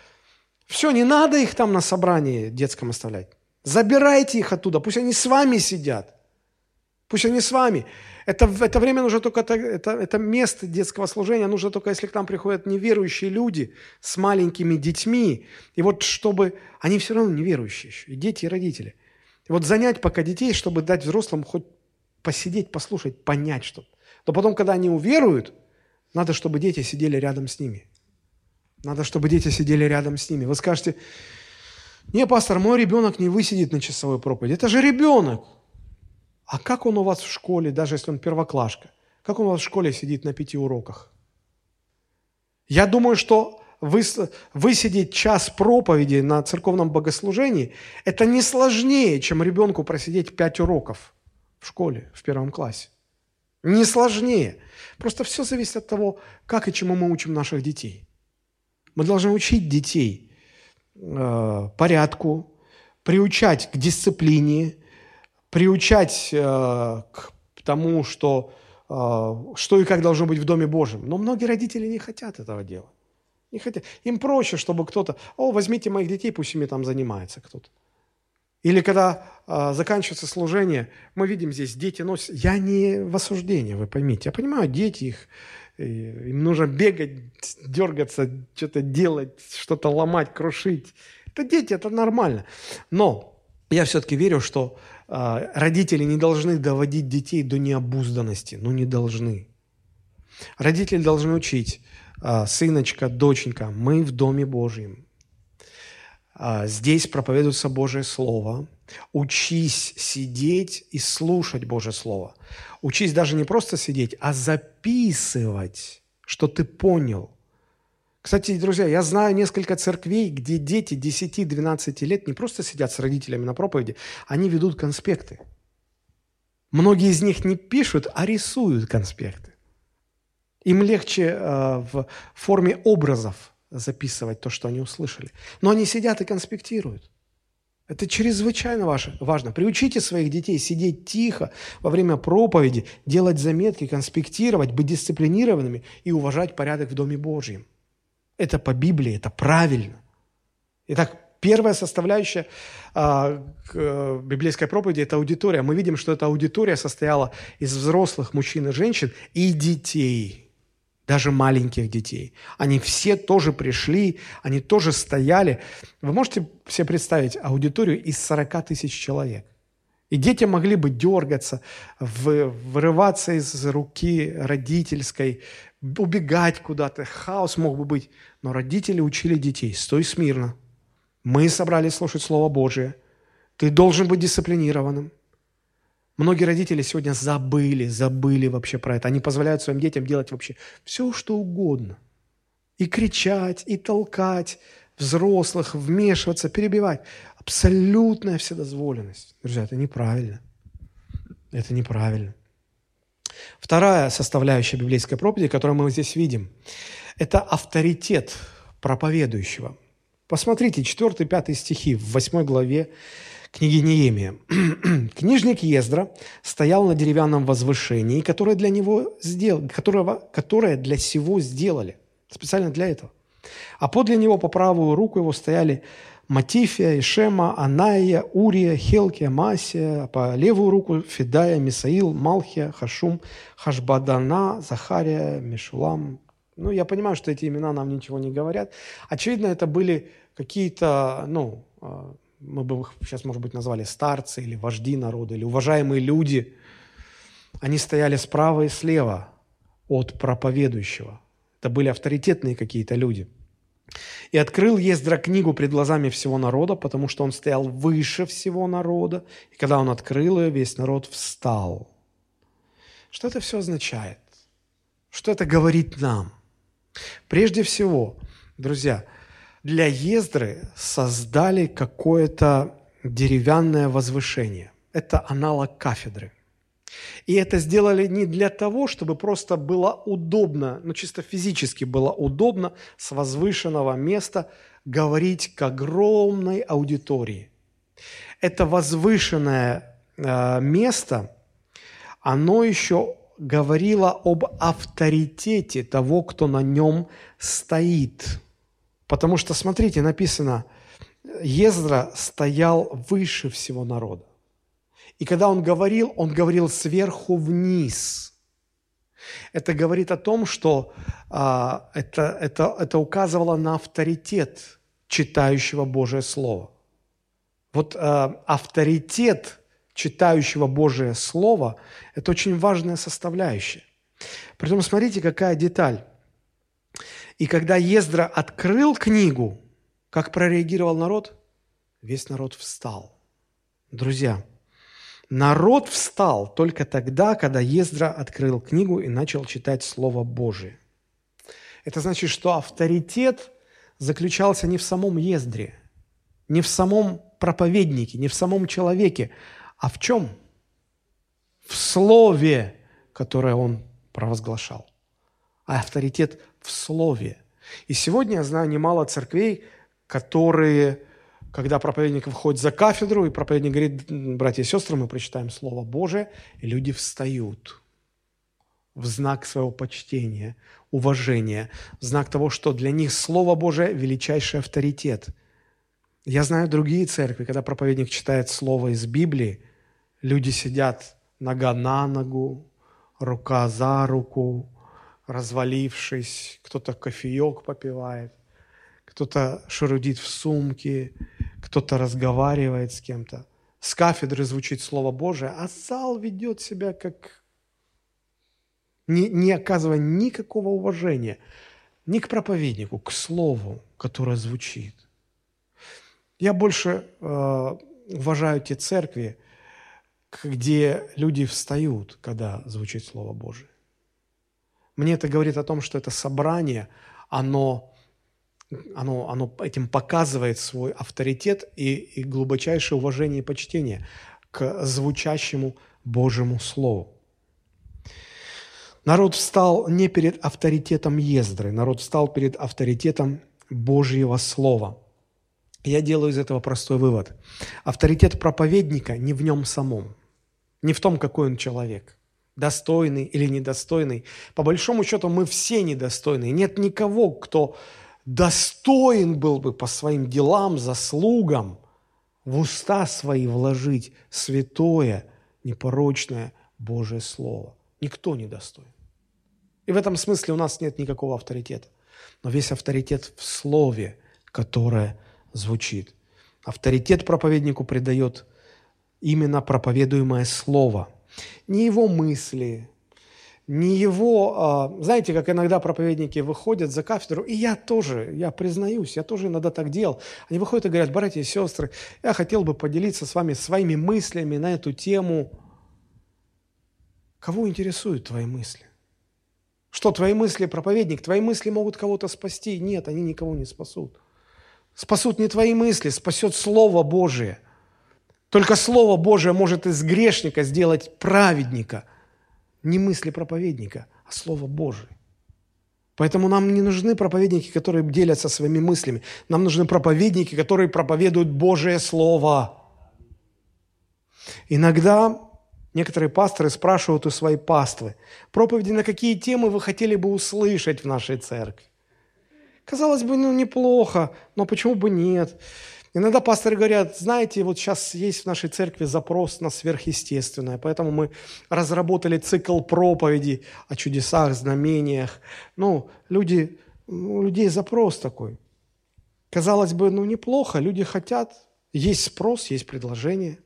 все, не надо их там на собрании детском оставлять. Забирайте их оттуда, пусть они с вами сидят. Пусть они с вами. Это, это время нужно только, это, это, место детского служения нужно только, если к нам приходят неверующие люди с маленькими детьми. И вот чтобы, они все равно неверующие еще, и дети, и родители. И вот занять пока детей, чтобы дать взрослым хоть посидеть, послушать, понять что-то. Но потом, когда они уверуют, надо, чтобы дети сидели рядом с ними. Надо, чтобы дети сидели рядом с ними. Вы скажете, не, пастор, мой ребенок не высидит на часовой проповеди. Это же ребенок. А как он у вас в школе, даже если он первоклашка, как он у вас в школе сидит на пяти уроках? Я думаю, что вы, высидеть час проповеди на церковном богослужении – это не сложнее, чем ребенку просидеть пять уроков в школе, в первом классе. Не сложнее. Просто все зависит от того, как и чему мы учим наших детей. Мы должны учить детей э, порядку, приучать к дисциплине, приучать э, к тому, что, э, что и как должно быть в Доме Божьем. Но многие родители не хотят этого делать. Не хотят. Им проще, чтобы кто-то, о, возьмите моих детей, пусть ими там занимается кто-то. Или когда э, заканчивается служение, мы видим здесь, дети носят... Я не в осуждении, вы поймите. Я понимаю, дети их, им нужно бегать, дергаться, что-то делать, что-то ломать, крушить. Это дети, это нормально. Но я все-таки верю, что а, родители не должны доводить детей до необузданности, ну не должны. Родители должны учить, а, сыночка, доченька, мы в Доме Божьем. А, здесь проповедуется Божье Слово. Учись сидеть и слушать Божье Слово. Учись даже не просто сидеть, а записывать, что ты понял. Кстати, друзья, я знаю несколько церквей, где дети 10-12 лет не просто сидят с родителями на проповеди, они ведут конспекты. Многие из них не пишут, а рисуют конспекты. Им легче э, в форме образов записывать то, что они услышали. Но они сидят и конспектируют. Это чрезвычайно важно. Приучите своих детей сидеть тихо во время проповеди, делать заметки, конспектировать, быть дисциплинированными и уважать порядок в Доме Божьем. Это по Библии, это правильно. Итак, первая составляющая а, к, а, библейской проповеди – это аудитория. Мы видим, что эта аудитория состояла из взрослых мужчин и женщин и детей, даже маленьких детей. Они все тоже пришли, они тоже стояли. Вы можете себе представить аудиторию из 40 тысяч человек? И дети могли бы дергаться, вырываться из руки родительской, убегать куда-то, хаос мог бы быть. Но родители учили детей, стой смирно. Мы собрались слушать Слово Божие. Ты должен быть дисциплинированным. Многие родители сегодня забыли, забыли вообще про это. Они позволяют своим детям делать вообще все, что угодно. И кричать, и толкать взрослых, вмешиваться, перебивать. Абсолютная вседозволенность. Друзья, это неправильно. Это неправильно. Вторая составляющая библейской проповеди, которую мы здесь видим, это авторитет проповедующего. Посмотрите, 4-5 стихи в 8 главе книги Неемия. <clears throat> «Книжник Ездра стоял на деревянном возвышении, которое для него сделали, которого, которое для сего сделали, специально для этого. А подле него по правую руку его стояли Матифия, Ишема, Анаия, Урия, Хелкия, Масия, по левую руку Федая, Мисаил, Малхия, Хашум, Хашбадана, Захария, Мишулам. Ну, я понимаю, что эти имена нам ничего не говорят. Очевидно, это были какие-то, ну, а, мы бы их сейчас, может быть, назвали старцы или вожди народа, или уважаемые люди. Они стояли справа и слева от проповедующего. Это были авторитетные какие-то люди – и открыл Ездра книгу пред глазами всего народа, потому что он стоял выше всего народа. И когда он открыл ее, весь народ встал. Что это все означает? Что это говорит нам? Прежде всего, друзья, для Ездры создали какое-то деревянное возвышение. Это аналог кафедры. И это сделали не для того, чтобы просто было удобно, ну чисто физически было удобно с возвышенного места говорить к огромной аудитории. Это возвышенное э, место, оно еще говорило об авторитете того, кто на нем стоит. Потому что, смотрите, написано, Ездра стоял выше всего народа. И когда он говорил, он говорил сверху вниз. Это говорит о том, что а, это, это, это указывало на авторитет читающего Божие Слово. Вот а, авторитет читающего Божие Слово – это очень важная составляющая. Притом смотрите, какая деталь. И когда Ездра открыл книгу, как прореагировал народ? Весь народ встал. Друзья – Народ встал только тогда, когда Ездра открыл книгу и начал читать Слово Божие. Это значит, что авторитет заключался не в самом Ездре, не в самом проповеднике, не в самом человеке, а в чем? В Слове, которое он провозглашал. А авторитет в Слове. И сегодня я знаю немало церквей, которые когда проповедник выходит за кафедру, и проповедник говорит, братья и сестры, мы прочитаем Слово Божие, и люди встают в знак своего почтения, уважения, в знак того, что для них Слово Божие – величайший авторитет. Я знаю другие церкви, когда проповедник читает Слово из Библии, люди сидят нога на ногу, рука за руку, развалившись, кто-то кофеек попивает, кто-то шарудит в сумке – кто-то разговаривает с кем-то, с кафедры звучит Слово Божие, а зал ведет себя как не, не оказывая никакого уважения ни к проповеднику, к Слову, которое звучит. Я больше э, уважаю те церкви, где люди встают, когда звучит Слово Божие. Мне это говорит о том, что это собрание, оно, оно, оно этим показывает свой авторитет и, и глубочайшее уважение и почтение к звучащему Божьему Слову. Народ встал не перед авторитетом Ездры, народ встал перед авторитетом Божьего Слова. Я делаю из этого простой вывод. Авторитет проповедника не в нем самом, не в том, какой он человек, достойный или недостойный. По большому счету мы все недостойны. Нет никого, кто достоин был бы по своим делам, заслугам в уста свои вложить святое, непорочное Божье Слово. Никто не достоин. И в этом смысле у нас нет никакого авторитета. Но весь авторитет в слове, которое звучит. Авторитет проповеднику придает именно проповедуемое слово. Не его мысли, не его... А, знаете, как иногда проповедники выходят за кафедру, и я тоже, я признаюсь, я тоже иногда так делал. Они выходят и говорят, братья и сестры, я хотел бы поделиться с вами своими мыслями на эту тему. Кого интересуют твои мысли? Что твои мысли, проповедник, твои мысли могут кого-то спасти? Нет, они никого не спасут. Спасут не твои мысли, спасет Слово Божие. Только Слово Божие может из грешника сделать праведника. Не мысли проповедника, а Слово Божие. Поэтому нам не нужны проповедники, которые делятся своими мыслями. Нам нужны проповедники, которые проповедуют Божие Слово. Иногда Некоторые пасторы спрашивают у своей паствы, проповеди на какие темы вы хотели бы услышать в нашей церкви? Казалось бы, ну неплохо, но почему бы нет? Иногда пасторы говорят, знаете, вот сейчас есть в нашей церкви запрос на сверхъестественное, поэтому мы разработали цикл проповедей о чудесах, знамениях. Ну, люди, у людей запрос такой. Казалось бы, ну неплохо, люди хотят, есть спрос, есть предложение.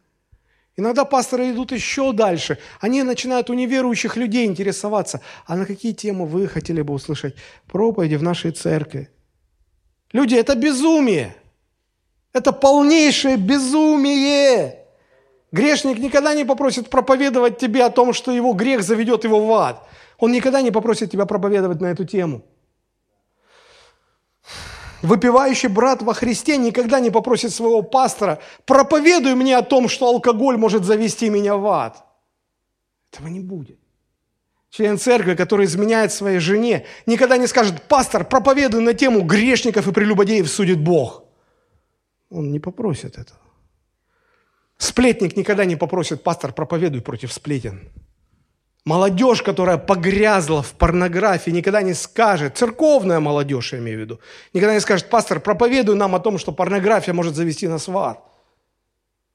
Иногда пасторы идут еще дальше. Они начинают у неверующих людей интересоваться. А на какие темы вы хотели бы услышать проповеди в нашей церкви? Люди, это безумие. Это полнейшее безумие. Грешник никогда не попросит проповедовать тебе о том, что его грех заведет его в ад. Он никогда не попросит тебя проповедовать на эту тему. Выпивающий брат во Христе никогда не попросит своего пастора, проповедуй мне о том, что алкоголь может завести меня в ад. Этого не будет. Член церкви, который изменяет своей жене, никогда не скажет, пастор, проповедуй на тему грешников и прелюбодеев судит Бог. Он не попросит этого. Сплетник никогда не попросит, пастор, проповедуй против сплетен. Молодежь, которая погрязла в порнографии, никогда не скажет, церковная молодежь, я имею в виду, никогда не скажет, пастор, проповедуй нам о том, что порнография может завести нас в ад.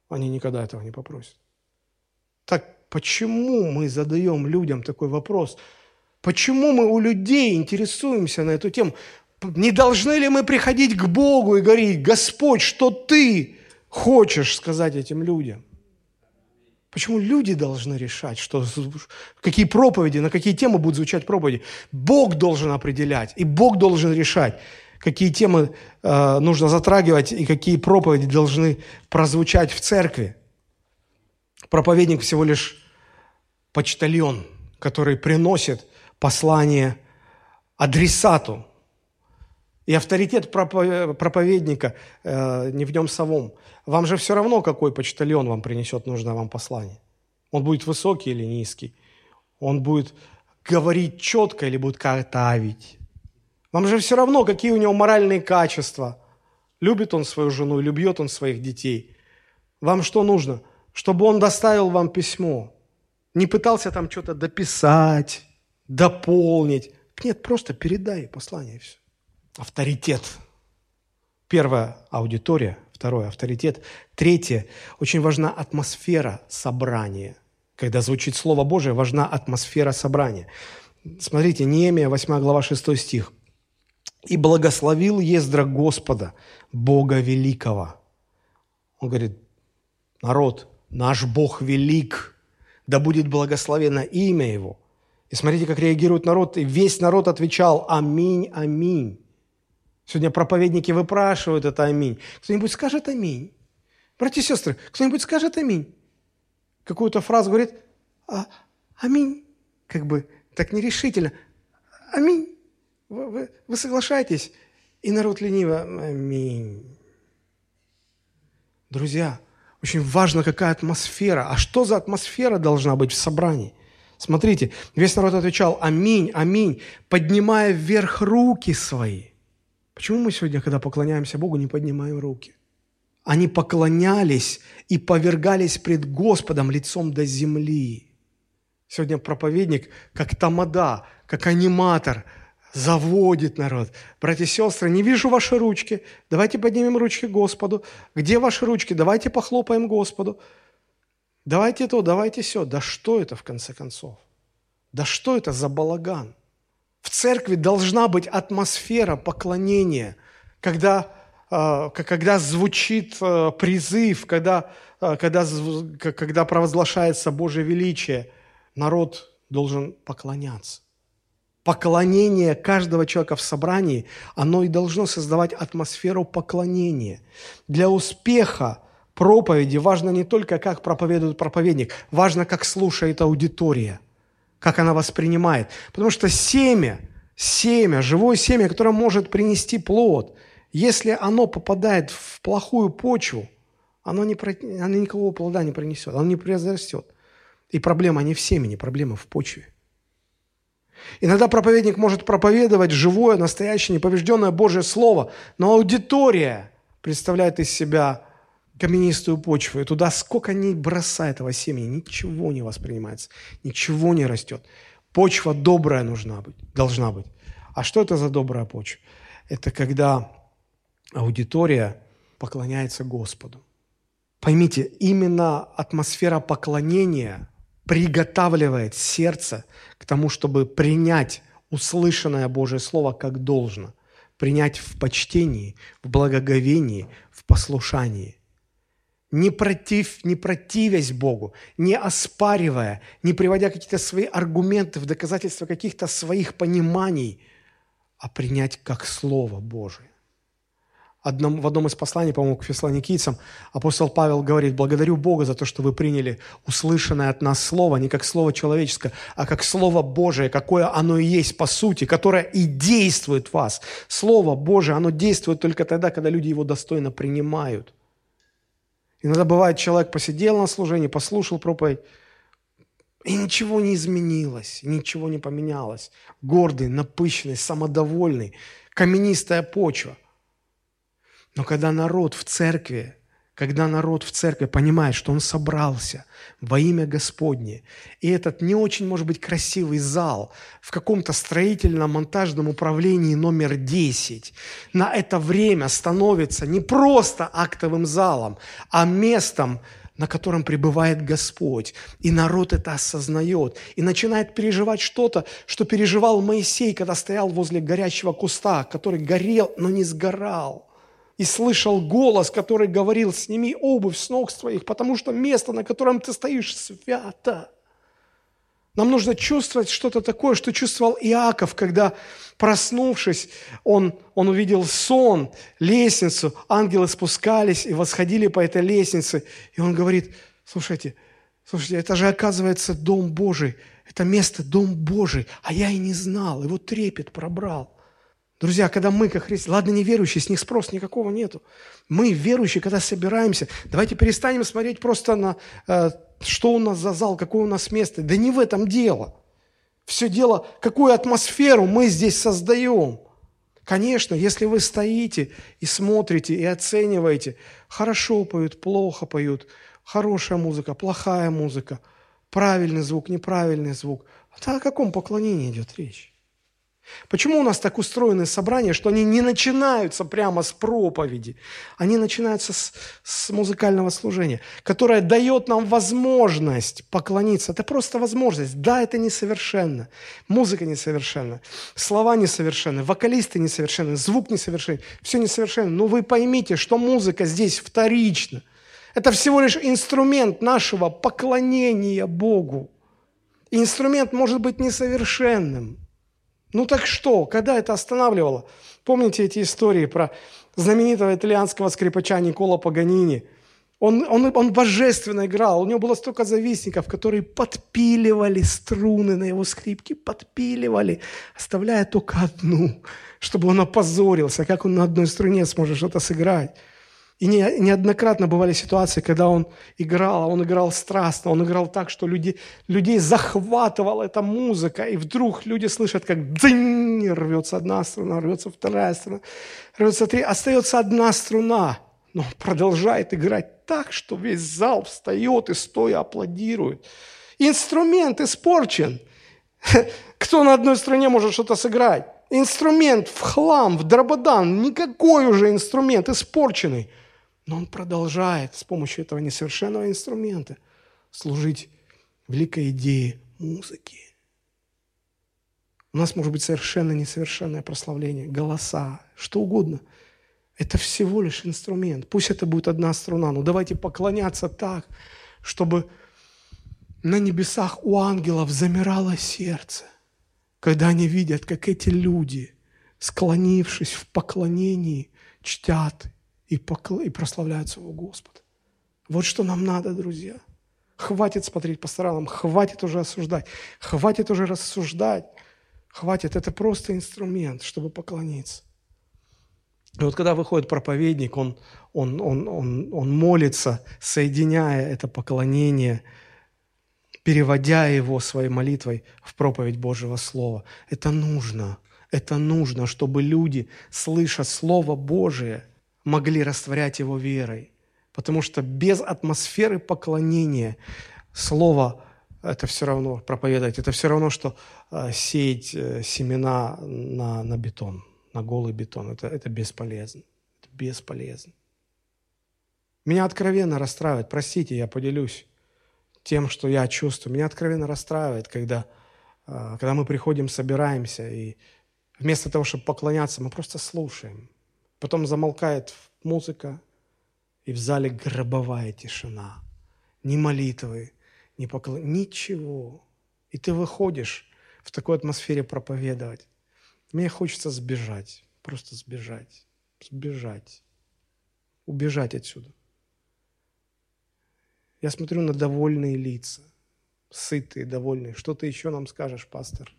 Они никогда этого не попросят. Так почему мы задаем людям такой вопрос? Почему мы у людей интересуемся на эту тему? Не должны ли мы приходить к Богу и говорить, Господь, что Ты хочешь сказать этим людям? Почему люди должны решать, что, какие проповеди, на какие темы будут звучать проповеди? Бог должен определять, и Бог должен решать, какие темы э, нужно затрагивать и какие проповеди должны прозвучать в церкви. Проповедник всего лишь почтальон, который приносит послание адресату. И авторитет проповедника э, не в нем самом. Вам же все равно, какой почтальон вам принесет нужное вам послание. Он будет высокий или низкий. Он будет говорить четко или будет картавить. Вам же все равно, какие у него моральные качества. Любит он свою жену бьет он своих детей. Вам что нужно? Чтобы он доставил вам письмо. Не пытался там что-то дописать, дополнить. Нет, просто передай послание и все. Авторитет. Первая аудитория – Второе – авторитет. Третье – очень важна атмосфера собрания. Когда звучит Слово Божие, важна атмосфера собрания. Смотрите, Неемия, 8 глава, 6 стих. «И благословил Ездра Господа, Бога Великого». Он говорит, народ, Наш Бог велик, да будет благословено имя Его. И смотрите, как реагирует народ. И весь народ отвечал «Аминь, аминь». Сегодня проповедники выпрашивают это «Аминь». Кто-нибудь скажет «Аминь». Братья и сестры, кто-нибудь скажет «Аминь». Какую-то фразу говорит а, «Аминь». Как бы так нерешительно. «Аминь». Вы, вы, вы соглашаетесь? И народ лениво «Аминь». Друзья, очень важно, какая атмосфера. А что за атмосфера должна быть в собрании? Смотрите, весь народ отвечал «Аминь, аминь», поднимая вверх руки свои. Почему мы сегодня, когда поклоняемся Богу, не поднимаем руки? Они поклонялись и повергались пред Господом лицом до земли. Сегодня проповедник, как тамада, как аниматор – заводит народ. Братья и сестры, не вижу ваши ручки. Давайте поднимем ручки Господу. Где ваши ручки? Давайте похлопаем Господу. Давайте то, давайте все. Да что это в конце концов? Да что это за балаган? В церкви должна быть атмосфера поклонения, когда, а, когда звучит а, призыв, когда, а, когда, когда провозглашается Божье величие, народ должен поклоняться. Поклонение каждого человека в собрании, оно и должно создавать атмосферу поклонения. Для успеха проповеди важно не только, как проповедует проповедник, важно, как слушает аудитория, как она воспринимает. Потому что семя, семя, живое семя, которое может принести плод, если оно попадает в плохую почву, оно, не, оно никакого плода не принесет, оно не произрастет. И проблема не в семени, проблема в почве. Иногда проповедник может проповедовать живое, настоящее, неповрежденное Божье Слово, но аудитория представляет из себя каменистую почву, и туда сколько ни бросай этого семени, ничего не воспринимается, ничего не растет. Почва добрая нужна быть, должна быть. А что это за добрая почва? Это когда аудитория поклоняется Господу. Поймите, именно атмосфера поклонения приготавливает сердце к тому, чтобы принять услышанное Божье Слово как должно, принять в почтении, в благоговении, в послушании. Не, против, не противясь Богу, не оспаривая, не приводя какие-то свои аргументы в доказательство каких-то своих пониманий, а принять как Слово Божие одном, в одном из посланий, по-моему, к фессалоникийцам, апостол Павел говорит, благодарю Бога за то, что вы приняли услышанное от нас слово, не как слово человеческое, а как слово Божие, какое оно и есть по сути, которое и действует в вас. Слово Божие, оно действует только тогда, когда люди его достойно принимают. Иногда бывает, человек посидел на служении, послушал проповедь, и ничего не изменилось, ничего не поменялось. Гордый, напыщенный, самодовольный, каменистая почва – но когда народ в церкви, когда народ в церкви понимает, что он собрался во имя Господне, и этот не очень, может быть, красивый зал в каком-то строительно-монтажном управлении номер 10 на это время становится не просто актовым залом, а местом, на котором пребывает Господь. И народ это осознает и начинает переживать что-то, что переживал Моисей, когда стоял возле горящего куста, который горел, но не сгорал и слышал голос, который говорил, сними обувь с ног своих, потому что место, на котором ты стоишь, свято. Нам нужно чувствовать что-то такое, что чувствовал Иаков, когда, проснувшись, он, он увидел сон, лестницу, ангелы спускались и восходили по этой лестнице. И он говорит, слушайте, слушайте, это же оказывается Дом Божий, это место Дом Божий, а я и не знал, его трепет пробрал. Друзья, когда мы, как христиане, ладно, неверующие, с них спрос никакого нету. Мы, верующие, когда собираемся, давайте перестанем смотреть просто на, э, что у нас за зал, какое у нас место. Да не в этом дело. Все дело, какую атмосферу мы здесь создаем. Конечно, если вы стоите и смотрите, и оцениваете, хорошо поют, плохо поют, хорошая музыка, плохая музыка, правильный звук, неправильный звук, то о каком поклонении идет речь? Почему у нас так устроены собрания, что они не начинаются прямо с проповеди, они начинаются с, с музыкального служения, которое дает нам возможность поклониться. Это просто возможность. Да, это несовершенно. Музыка несовершенна, слова несовершенны, вокалисты несовершенны, звук несовершенен, все несовершенно. Но вы поймите, что музыка здесь вторична. Это всего лишь инструмент нашего поклонения Богу. И инструмент может быть несовершенным. Ну так что, когда это останавливало? Помните эти истории про знаменитого итальянского скрипача Никола Паганини? Он, он, он божественно играл, у него было столько завистников, которые подпиливали струны на его скрипке, подпиливали, оставляя только одну, чтобы он опозорился, как он на одной струне сможет что-то сыграть. И не, неоднократно бывали ситуации, когда он играл, а он играл страстно, он играл так, что люди, людей захватывала эта музыка, и вдруг люди слышат, как дзынь, рвется одна струна, рвется вторая струна, рвется три, остается одна струна, но он продолжает играть так, что весь зал встает и стоя аплодирует. Инструмент испорчен. <laughs> Кто на одной струне может что-то сыграть? Инструмент в хлам, в дрободан, никакой уже инструмент, испорченный – но он продолжает с помощью этого несовершенного инструмента служить великой идее музыки. У нас может быть совершенно несовершенное прославление, голоса, что угодно. Это всего лишь инструмент. Пусть это будет одна струна, но давайте поклоняться так, чтобы на небесах у ангелов замирало сердце, когда они видят, как эти люди, склонившись в поклонении, чтят и, покл... и прославляют своего Господа. Вот что нам надо, друзья. Хватит смотреть по сторонам, хватит уже осуждать, хватит уже рассуждать. Хватит, это просто инструмент, чтобы поклониться. И вот когда выходит проповедник, он, он, он, он, он молится, соединяя это поклонение, переводя его своей молитвой в проповедь Божьего Слова. Это нужно. Это нужно, чтобы люди, слыша Слово Божие – могли растворять его верой. Потому что без атмосферы поклонения слово это все равно проповедовать, это все равно, что э, сеять э, семена на, на бетон, на голый бетон. Это, это бесполезно. Это бесполезно. Меня откровенно расстраивает, простите, я поделюсь тем, что я чувствую. Меня откровенно расстраивает, когда, э, когда мы приходим, собираемся, и вместо того, чтобы поклоняться, мы просто слушаем. Потом замолкает музыка, и в зале гробовая тишина. Ни молитвы, ни поклон... Ничего. И ты выходишь в такой атмосфере проповедовать. Мне хочется сбежать, просто сбежать, сбежать, убежать отсюда. Я смотрю на довольные лица, сытые, довольные. Что ты еще нам скажешь, пастор?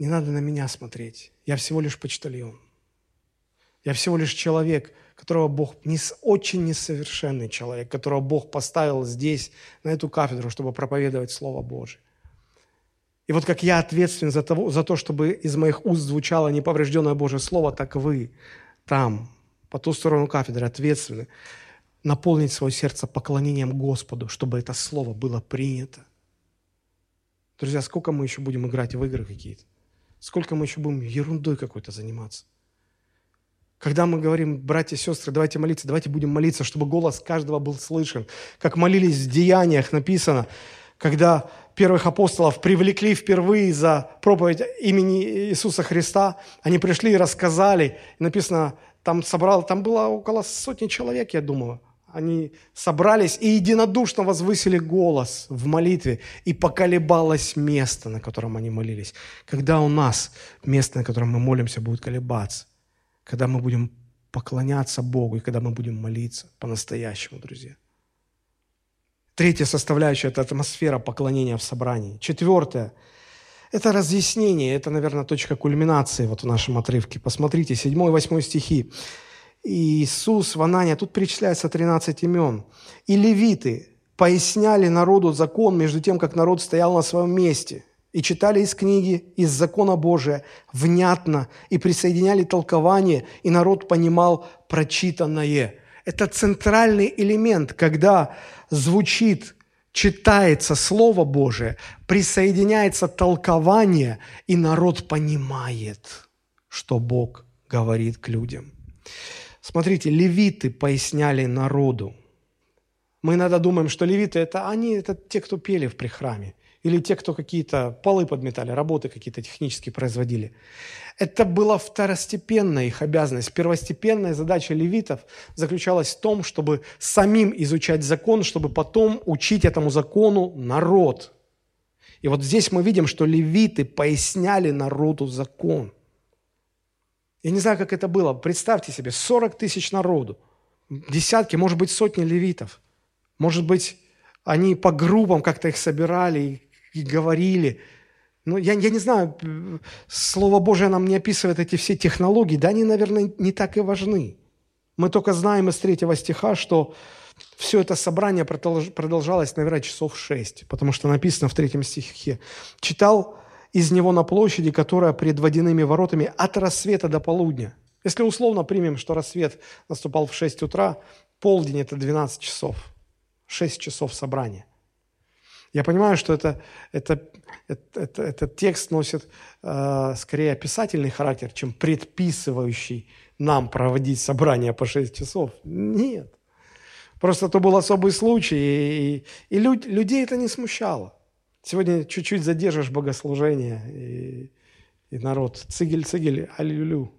Не надо на меня смотреть. Я всего лишь почтальон. Я всего лишь человек, которого Бог, не, очень несовершенный человек, которого Бог поставил здесь, на эту кафедру, чтобы проповедовать Слово Божие. И вот как я ответственен за, того, за то, чтобы из моих уст звучало неповрежденное Божье Слово, так вы там, по ту сторону кафедры, ответственны наполнить свое сердце поклонением Господу, чтобы это Слово было принято. Друзья, сколько мы еще будем играть в игры какие-то? Сколько мы еще будем ерундой какой-то заниматься? Когда мы говорим, братья и сестры, давайте молиться, давайте будем молиться, чтобы голос каждого был слышен. Как молились в Деяниях написано, когда первых апостолов привлекли впервые за проповедь имени Иисуса Христа, они пришли и рассказали. И написано, там собрал, там было около сотни человек, я думаю. Они собрались и единодушно возвысили голос в молитве, и поколебалось место, на котором они молились. Когда у нас место, на котором мы молимся, будет колебаться? Когда мы будем поклоняться Богу и когда мы будем молиться по-настоящему, друзья. Третья составляющая – это атмосфера поклонения в собрании. Четвертое – это разъяснение, это, наверное, точка кульминации вот в нашем отрывке. Посмотрите, 7 и 8 стихи. Иисус в Анане, тут перечисляется 13 имен. «И левиты поясняли народу закон между тем, как народ стоял на своем месте – и читали из книги, из закона Божия внятно, и присоединяли толкование, и народ понимал прочитанное. Это центральный элемент, когда звучит, читается Слово Божие, присоединяется толкование, и народ понимает, что Бог говорит к людям. Смотрите, левиты поясняли народу. Мы иногда думаем, что левиты – это они, это те, кто пели в прихраме. Или те, кто какие-то полы подметали, работы какие-то технические производили. Это была второстепенная их обязанность. Первостепенная задача левитов заключалась в том, чтобы самим изучать закон, чтобы потом учить этому закону народ. И вот здесь мы видим, что левиты поясняли народу закон. Я не знаю, как это было. Представьте себе, 40 тысяч народу, десятки, может быть, сотни левитов. Может быть, они по группам как-то их собирали и, говорили. Ну, я, я не знаю, Слово Божие нам не описывает эти все технологии, да, они, наверное, не так и важны. Мы только знаем из третьего стиха, что все это собрание продолжалось, наверное, часов шесть, потому что написано в третьем стихе. Читал из него на площади, которая пред водяными воротами от рассвета до полудня. Если условно примем, что рассвет наступал в 6 утра, полдень – это 12 часов, 6 часов собрания. Я понимаю, что это, это, это, это, этот текст носит э, скорее описательный характер, чем предписывающий нам проводить собрание по 6 часов. Нет. Просто это был особый случай, и, и, и люд, людей это не смущало. Сегодня чуть-чуть задержишь богослужение, и, и народ цигель-цигель, аллилю.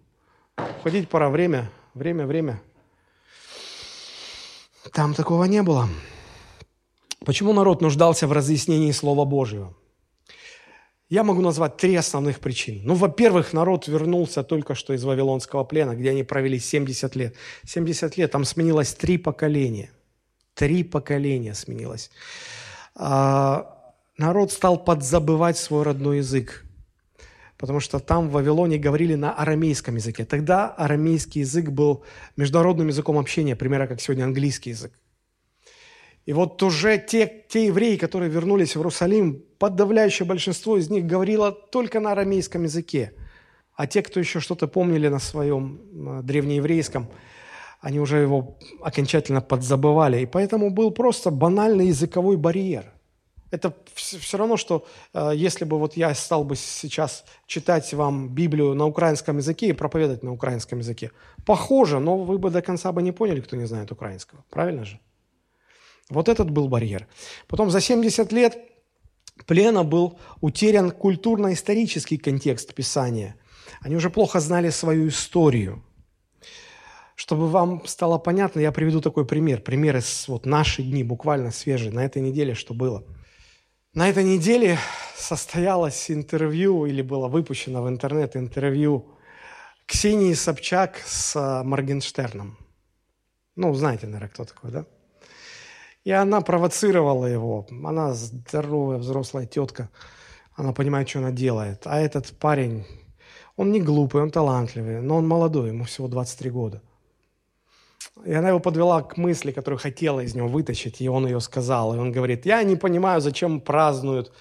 Ходить пора, время, время, время. Там такого не было. Почему народ нуждался в разъяснении Слова Божьего? Я могу назвать три основных причины. Ну, во-первых, народ вернулся только что из Вавилонского плена, где они провели 70 лет. 70 лет, там сменилось три поколения. Три поколения сменилось. А, народ стал подзабывать свой родной язык, потому что там в Вавилоне говорили на арамейском языке. Тогда арамейский язык был международным языком общения, примерно как сегодня английский язык. И вот уже те, те евреи, которые вернулись в Иерусалим, подавляющее большинство из них говорило только на арамейском языке. А те, кто еще что-то помнили на своем э, древнееврейском, они уже его окончательно подзабывали. И поэтому был просто банальный языковой барьер – это все равно, что э, если бы вот я стал бы сейчас читать вам Библию на украинском языке и проповедовать на украинском языке. Похоже, но вы бы до конца бы не поняли, кто не знает украинского. Правильно же? Вот этот был барьер. Потом за 70 лет плена был утерян культурно-исторический контекст Писания. Они уже плохо знали свою историю. Чтобы вам стало понятно, я приведу такой пример. Пример из вот наши дни, буквально свежий, на этой неделе, что было – на этой неделе состоялось интервью или было выпущено в интернет интервью Ксении Собчак с а, Моргенштерном. Ну, знаете, наверное, кто такой, да? И она провоцировала его. Она здоровая взрослая тетка. Она понимает, что она делает. А этот парень, он не глупый, он талантливый, но он молодой, ему всего 23 года. И она его подвела к мысли, которую хотела из него вытащить, и он ее сказал. И он говорит, я не понимаю, зачем празднуют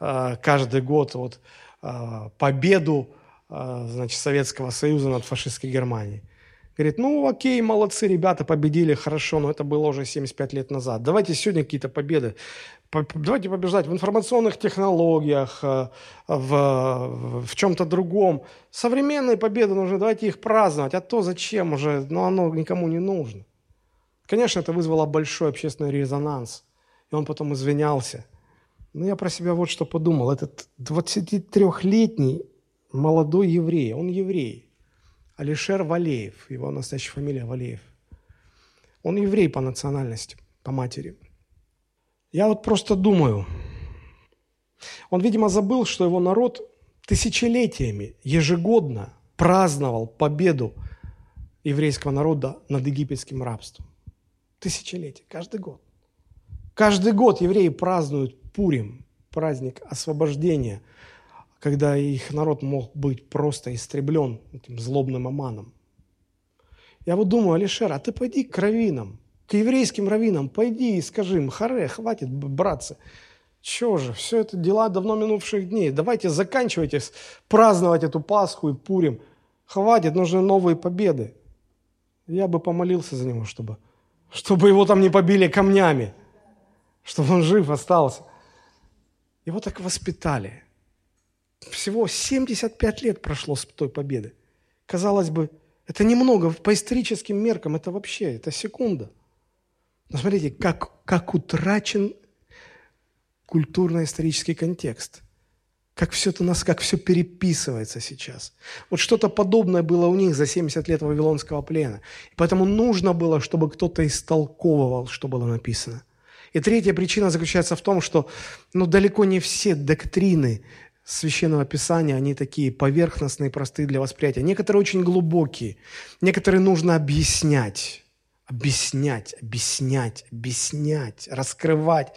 э, каждый год вот, э, победу э, значит, Советского Союза над фашистской Германией. Говорит, ну окей, молодцы, ребята, победили, хорошо, но это было уже 75 лет назад. Давайте сегодня какие-то победы. Давайте побеждать в информационных технологиях, э, в, в чем-то другом. Современные победы нужны, давайте их праздновать. А то зачем уже? Ну, оно никому не нужно. Конечно, это вызвало большой общественный резонанс. И он потом извинялся. Но я про себя вот что подумал. Этот 23-летний молодой еврей, он еврей, Алишер Валеев, его настоящая фамилия Валеев. Он еврей по национальности, по матери. Я вот просто думаю, он, видимо, забыл, что его народ тысячелетиями, ежегодно праздновал победу еврейского народа над египетским рабством. Тысячелетия, каждый год. Каждый год евреи празднуют Пурим, праздник освобождения – когда их народ мог быть просто истреблен этим злобным аманом. Я вот думаю, Алишер, а ты пойди к раввинам, к еврейским раввинам, пойди и скажи им, харе, хватит, братцы, чего же, все это дела давно минувших дней. Давайте заканчивайте праздновать эту Пасху и Пурим. Хватит, нужны новые победы. Я бы помолился за него, чтобы, чтобы его там не побили камнями, чтобы он жив остался. Его так воспитали. Всего 75 лет прошло с той победы. Казалось бы, это немного, по историческим меркам это вообще, это секунда. Но смотрите, как, как утрачен культурно-исторический контекст. Как все это нас, как все переписывается сейчас. Вот что-то подобное было у них за 70 лет Вавилонского плена. И поэтому нужно было, чтобы кто-то истолковывал, что было написано. И третья причина заключается в том, что ну, далеко не все доктрины Священного Писания, они такие поверхностные, простые для восприятия. Некоторые очень глубокие, некоторые нужно объяснять, объяснять, объяснять, объяснять, раскрывать,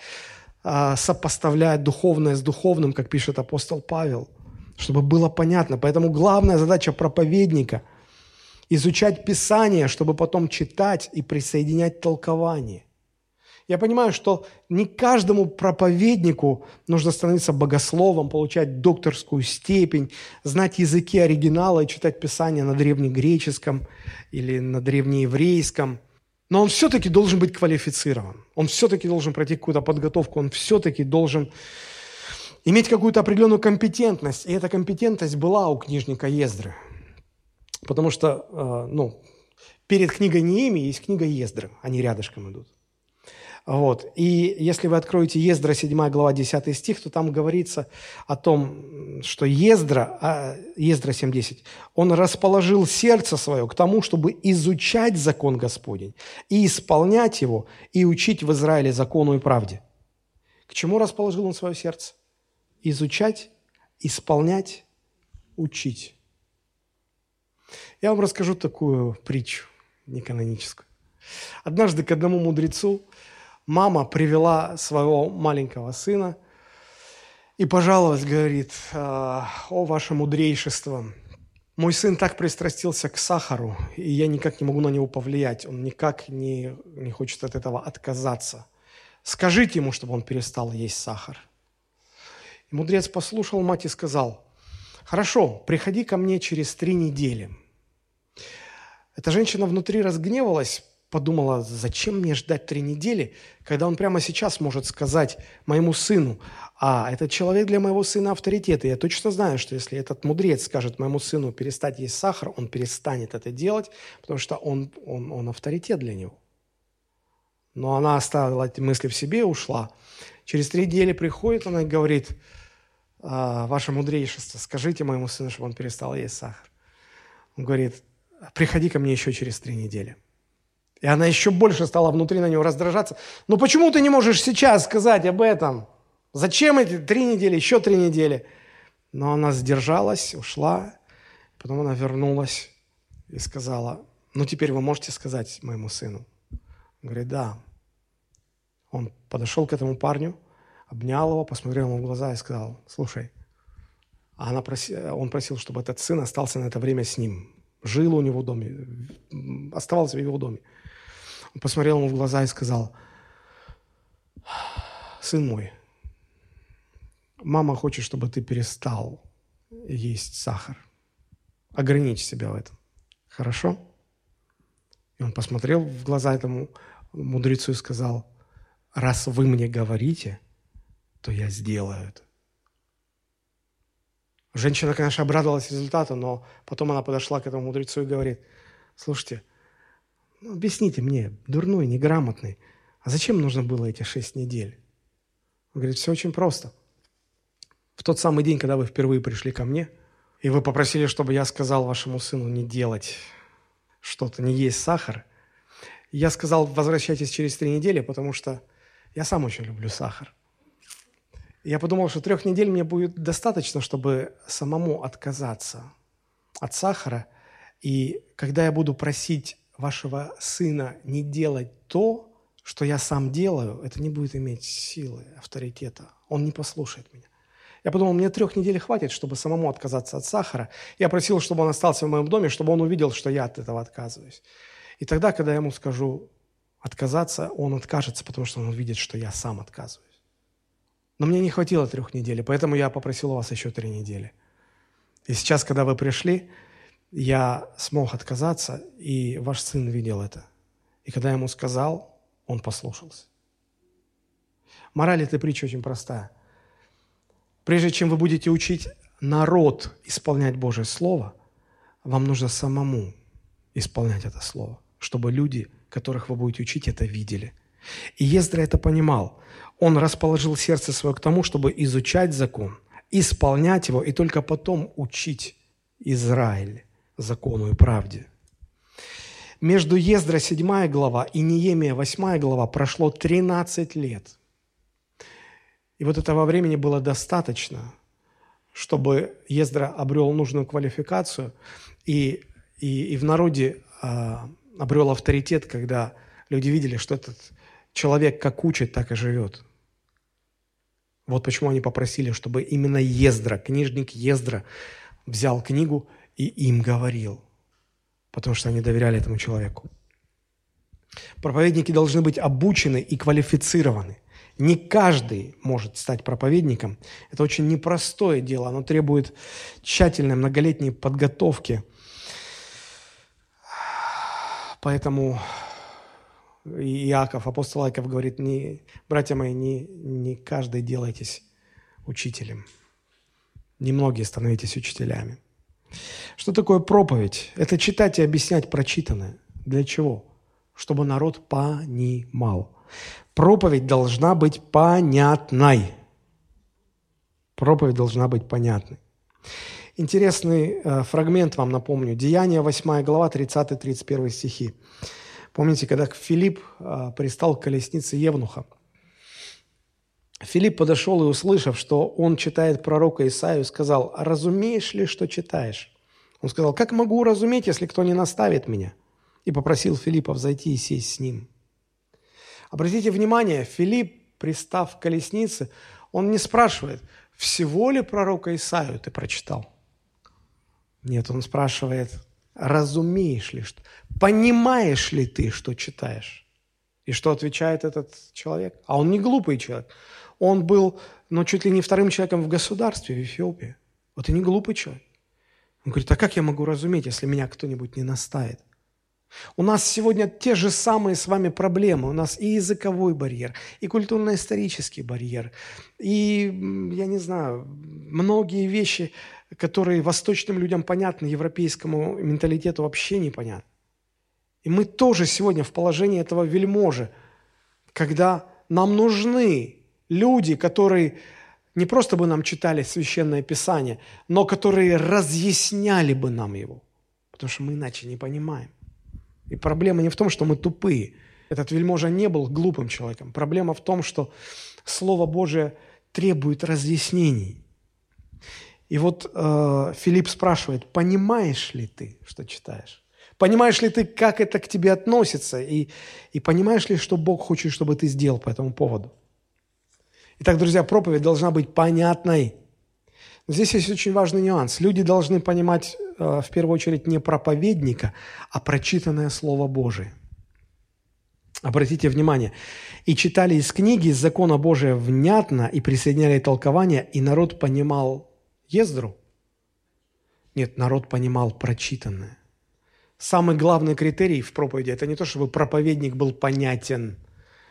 а, сопоставлять духовное с духовным, как пишет апостол Павел, чтобы было понятно. Поэтому главная задача проповедника – изучать Писание, чтобы потом читать и присоединять толкование. Я понимаю, что не каждому проповеднику нужно становиться богословом, получать докторскую степень, знать языки оригинала и читать Писание на древнегреческом или на древнееврейском. Но он все-таки должен быть квалифицирован. Он все-таки должен пройти какую-то подготовку. Он все-таки должен иметь какую-то определенную компетентность. И эта компетентность была у книжника Ездры. Потому что, э, ну, перед книгой Неемии есть книга Ездры. Они рядышком идут. Вот. И если вы откроете Ездра, 7 глава, 10 стих, то там говорится о том, что Ездра, а, Ездра 7.10, он расположил сердце свое к тому, чтобы изучать закон Господень и исполнять его, и учить в Израиле закону и правде. К чему расположил он свое сердце? Изучать, исполнять, учить. Я вам расскажу такую притчу неканоническую. Однажды к одному мудрецу мама привела своего маленького сына и пожаловалась, говорит, «А, о ваше мудрейшество, мой сын так пристрастился к сахару, и я никак не могу на него повлиять, он никак не, не хочет от этого отказаться. Скажите ему, чтобы он перестал есть сахар. И мудрец послушал мать и сказал, хорошо, приходи ко мне через три недели. Эта женщина внутри разгневалась, подумала, зачем мне ждать три недели, когда он прямо сейчас может сказать моему сыну, а этот человек для моего сына авторитет. И я точно знаю, что если этот мудрец скажет моему сыну перестать есть сахар, он перестанет это делать, потому что он, он, он авторитет для него. Но она оставила эти мысли в себе и ушла. Через три недели приходит она и говорит, «А, ваше мудрейшество, скажите моему сыну, чтобы он перестал есть сахар. Он говорит, приходи ко мне еще через три недели. И она еще больше стала внутри на него раздражаться. «Ну почему ты не можешь сейчас сказать об этом? Зачем эти три недели, еще три недели?» Но она сдержалась, ушла. Потом она вернулась и сказала, «Ну теперь вы можете сказать моему сыну?» Он говорит, «Да». Он подошел к этому парню, обнял его, посмотрел ему в глаза и сказал, «Слушай». А она проси... он просил, чтобы этот сын остался на это время с ним. Жил у него в доме, оставался в его доме. Он посмотрел ему в глаза и сказал, сын мой, мама хочет, чтобы ты перестал есть сахар. Ограничь себя в этом. Хорошо? И он посмотрел в глаза этому мудрецу и сказал, раз вы мне говорите, то я сделаю это. Женщина, конечно, обрадовалась результату, но потом она подошла к этому мудрецу и говорит, слушайте, ну, объясните мне, дурной, неграмотный, а зачем нужно было эти шесть недель? Он говорит, все очень просто. В тот самый день, когда вы впервые пришли ко мне, и вы попросили, чтобы я сказал вашему сыну не делать что-то, не есть сахар, я сказал, возвращайтесь через три недели, потому что я сам очень люблю сахар. Я подумал, что трех недель мне будет достаточно, чтобы самому отказаться от сахара. И когда я буду просить вашего сына не делать то, что я сам делаю, это не будет иметь силы, авторитета. Он не послушает меня. Я подумал, мне трех недель хватит, чтобы самому отказаться от сахара. Я просил, чтобы он остался в моем доме, чтобы он увидел, что я от этого отказываюсь. И тогда, когда я ему скажу отказаться, он откажется, потому что он увидит, что я сам отказываюсь. Но мне не хватило трех недель, поэтому я попросил у вас еще три недели. И сейчас, когда вы пришли, я смог отказаться, и ваш сын видел это. И когда я ему сказал, он послушался. Мораль этой притчи очень простая. Прежде чем вы будете учить народ исполнять Божье Слово, вам нужно самому исполнять это Слово, чтобы люди, которых вы будете учить, это видели. И Ездра это понимал. Он расположил сердце свое к тому, чтобы изучать закон, исполнять его и только потом учить Израиль закону и правде. Между Ездра 7 глава и Неемия 8 глава прошло 13 лет. И вот этого времени было достаточно, чтобы Ездра обрел нужную квалификацию и, и, и в народе а, обрел авторитет, когда люди видели, что этот человек как учит, так и живет. Вот почему они попросили, чтобы именно Ездра, книжник Ездра, взял книгу и им говорил, потому что они доверяли этому человеку. Проповедники должны быть обучены и квалифицированы. Не каждый может стать проповедником. Это очень непростое дело. Оно требует тщательной многолетней подготовки. Поэтому Иаков, апостол Иаков говорит, не, братья мои, не, не каждый делайтесь учителем. Немногие становитесь учителями. Что такое проповедь? Это читать и объяснять прочитанное. Для чего? Чтобы народ понимал. Проповедь должна быть понятной. Проповедь должна быть понятной. Интересный э, фрагмент вам напомню. Деяние 8 глава, 30-31 стихи. Помните, когда Филипп э, пристал к колеснице Евнуха? Филипп подошел и, услышав, что он читает пророка Исаию, сказал, «А разумеешь ли, что читаешь?» Он сказал, «Как могу разуметь, если кто не наставит меня?» И попросил Филиппа взойти и сесть с ним. Обратите внимание, Филипп, пристав к колеснице, он не спрашивает, всего ли пророка Исаию ты прочитал? Нет, он спрашивает, разумеешь ли, что, понимаешь ли ты, что читаешь? И что отвечает этот человек? А он не глупый человек. Он был, ну, чуть ли не вторым человеком в государстве, в Эфиопии. Вот и не глупый человек. Он говорит, а как я могу разуметь, если меня кто-нибудь не наставит? У нас сегодня те же самые с вами проблемы. У нас и языковой барьер, и культурно-исторический барьер, и, я не знаю, многие вещи, которые восточным людям понятны, европейскому менталитету вообще непонятны. И мы тоже сегодня в положении этого вельможи, когда нам нужны люди, которые не просто бы нам читали Священное Писание, но которые разъясняли бы нам его, потому что мы иначе не понимаем. И проблема не в том, что мы тупые. Этот вельможа не был глупым человеком. Проблема в том, что Слово Божие требует разъяснений. И вот э, Филипп спрашивает, понимаешь ли ты, что читаешь? Понимаешь ли ты, как это к тебе относится? И, и понимаешь ли, что Бог хочет, чтобы ты сделал по этому поводу? Итак, друзья, проповедь должна быть понятной. Но здесь есть очень важный нюанс. Люди должны понимать э, в первую очередь не проповедника, а прочитанное Слово Божие. Обратите внимание, и читали из книги, из закона Божия внятно, и присоединяли толкование, и народ понимал Ездру. Нет, народ понимал прочитанное. Самый главный критерий в проповеди – это не то, чтобы проповедник был понятен –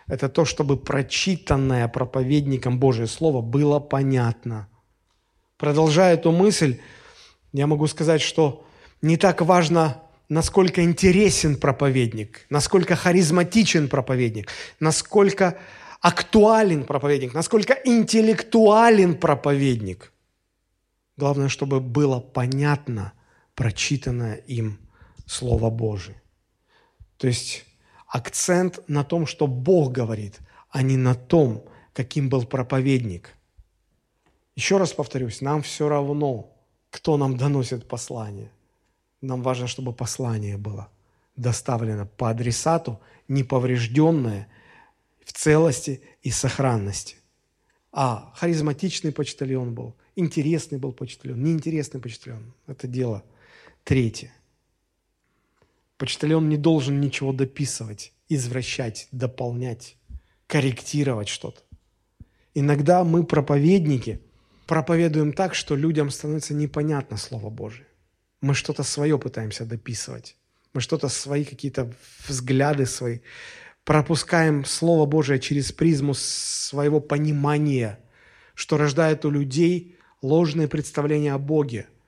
это то, чтобы прочитанное проповедником Божье Слово было понятно. Продолжая эту мысль, я могу сказать, что не так важно, насколько интересен проповедник, насколько харизматичен проповедник, насколько актуален проповедник, насколько интеллектуален проповедник. Главное, чтобы было понятно прочитанное им Слово Божие. То есть акцент на том, что Бог говорит, а не на том, каким был проповедник. Еще раз повторюсь, нам все равно, кто нам доносит послание. Нам важно, чтобы послание было доставлено по адресату, неповрежденное, в целости и сохранности. А харизматичный почтальон был, интересный был почтальон, неинтересный почтальон. Это дело третье. Почтальон не должен ничего дописывать, извращать, дополнять, корректировать что-то. Иногда мы, проповедники, проповедуем так, что людям становится непонятно Слово Божие. Мы что-то свое пытаемся дописывать. Мы что-то свои какие-то взгляды свои пропускаем Слово Божие через призму своего понимания, что рождает у людей ложные представления о Боге –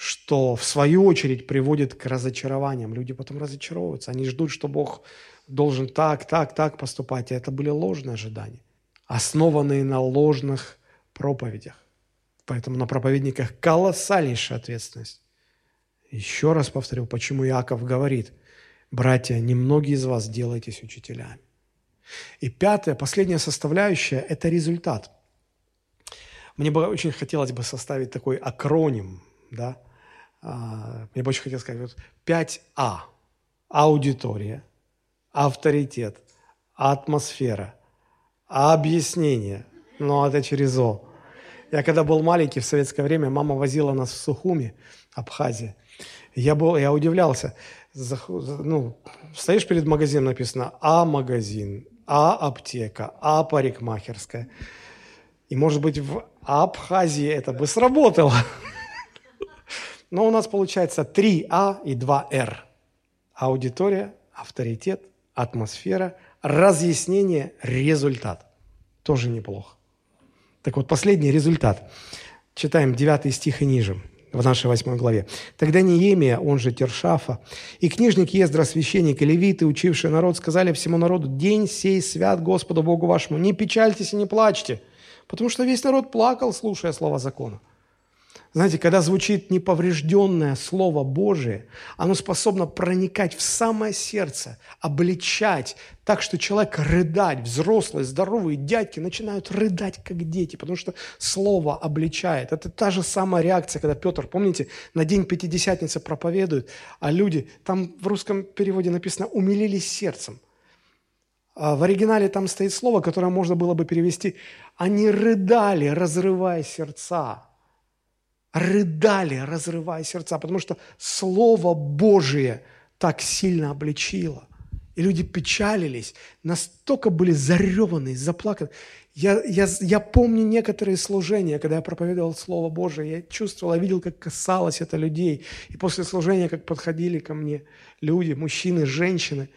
что в свою очередь приводит к разочарованиям. Люди потом разочаровываются, они ждут, что Бог должен так, так, так поступать. И это были ложные ожидания, основанные на ложных проповедях. Поэтому на проповедниках колоссальнейшая ответственность. Еще раз повторю, почему Иаков говорит, братья, немногие из вас делаетесь учителями. И пятая, последняя составляющая – это результат. Мне бы очень хотелось бы составить такой акроним, да, а, мне бы очень хотелось сказать, вот 5А – аудитория, авторитет, атмосфера, объяснение, ну, это через О. Я когда был маленький в советское время, мама возила нас в Сухуми, Абхазия. Я, был, я удивлялся. Ну, стоишь перед магазином, написано «А-магазин», «А-аптека», «А-парикмахерская». И, может быть, в Абхазии это бы сработало. Но у нас получается 3А и 2Р. Аудитория, авторитет, атмосфера, разъяснение, результат. Тоже неплохо. Так вот, последний результат. Читаем 9 стих и ниже в нашей восьмой главе. «Тогда Неемия, он же Тершафа, и книжник Ездра, священник и левиты, учивший народ, сказали всему народу, «День сей свят Господу Богу вашему, не печальтесь и не плачьте, потому что весь народ плакал, слушая слова закона». Знаете, когда звучит неповрежденное Слово Божие, оно способно проникать в самое сердце, обличать, так что человек рыдать, взрослые, здоровые дядьки начинают рыдать, как дети, потому что Слово обличает. Это та же самая реакция, когда Петр, помните, на день Пятидесятницы проповедует, а люди, там в русском переводе написано, умилились сердцем. А в оригинале там стоит слово, которое можно было бы перевести, они рыдали, разрывая сердца рыдали, разрывая сердца, потому что Слово Божие так сильно обличило. И люди печалились, настолько были зареваны, заплаканы. Я, я, я помню некоторые служения, когда я проповедовал Слово Божие, я чувствовал, я видел, как касалось это людей. И после служения, как подходили ко мне люди, мужчины, женщины,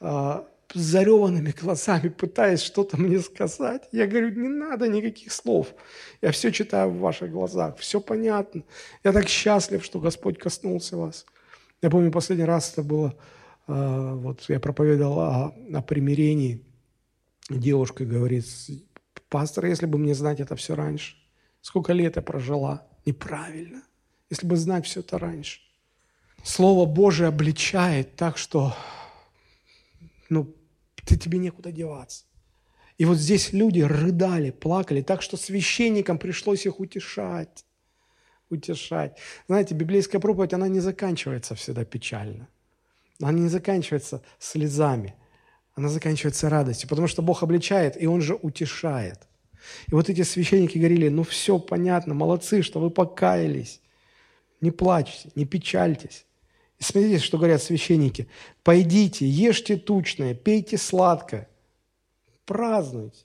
а, зареванными глазами, пытаясь что-то мне сказать. Я говорю, не надо никаких слов. Я все читаю в ваших глазах, все понятно. Я так счастлив, что Господь коснулся вас. Я помню, последний раз это было, э, вот я проповедовал о, о примирении. Девушка говорит, пастор, если бы мне знать это все раньше, сколько лет я прожила неправильно, если бы знать все это раньше. Слово Божие обличает так, что ну, ты тебе некуда деваться. И вот здесь люди рыдали, плакали, так что священникам пришлось их утешать. Утешать. Знаете, библейская проповедь, она не заканчивается всегда печально. Она не заканчивается слезами. Она заканчивается радостью, потому что Бог обличает, и Он же утешает. И вот эти священники говорили, ну все понятно, молодцы, что вы покаялись. Не плачьте, не печальтесь. И смотрите, что говорят священники. «Пойдите, ешьте тучное, пейте сладкое, празднуйте.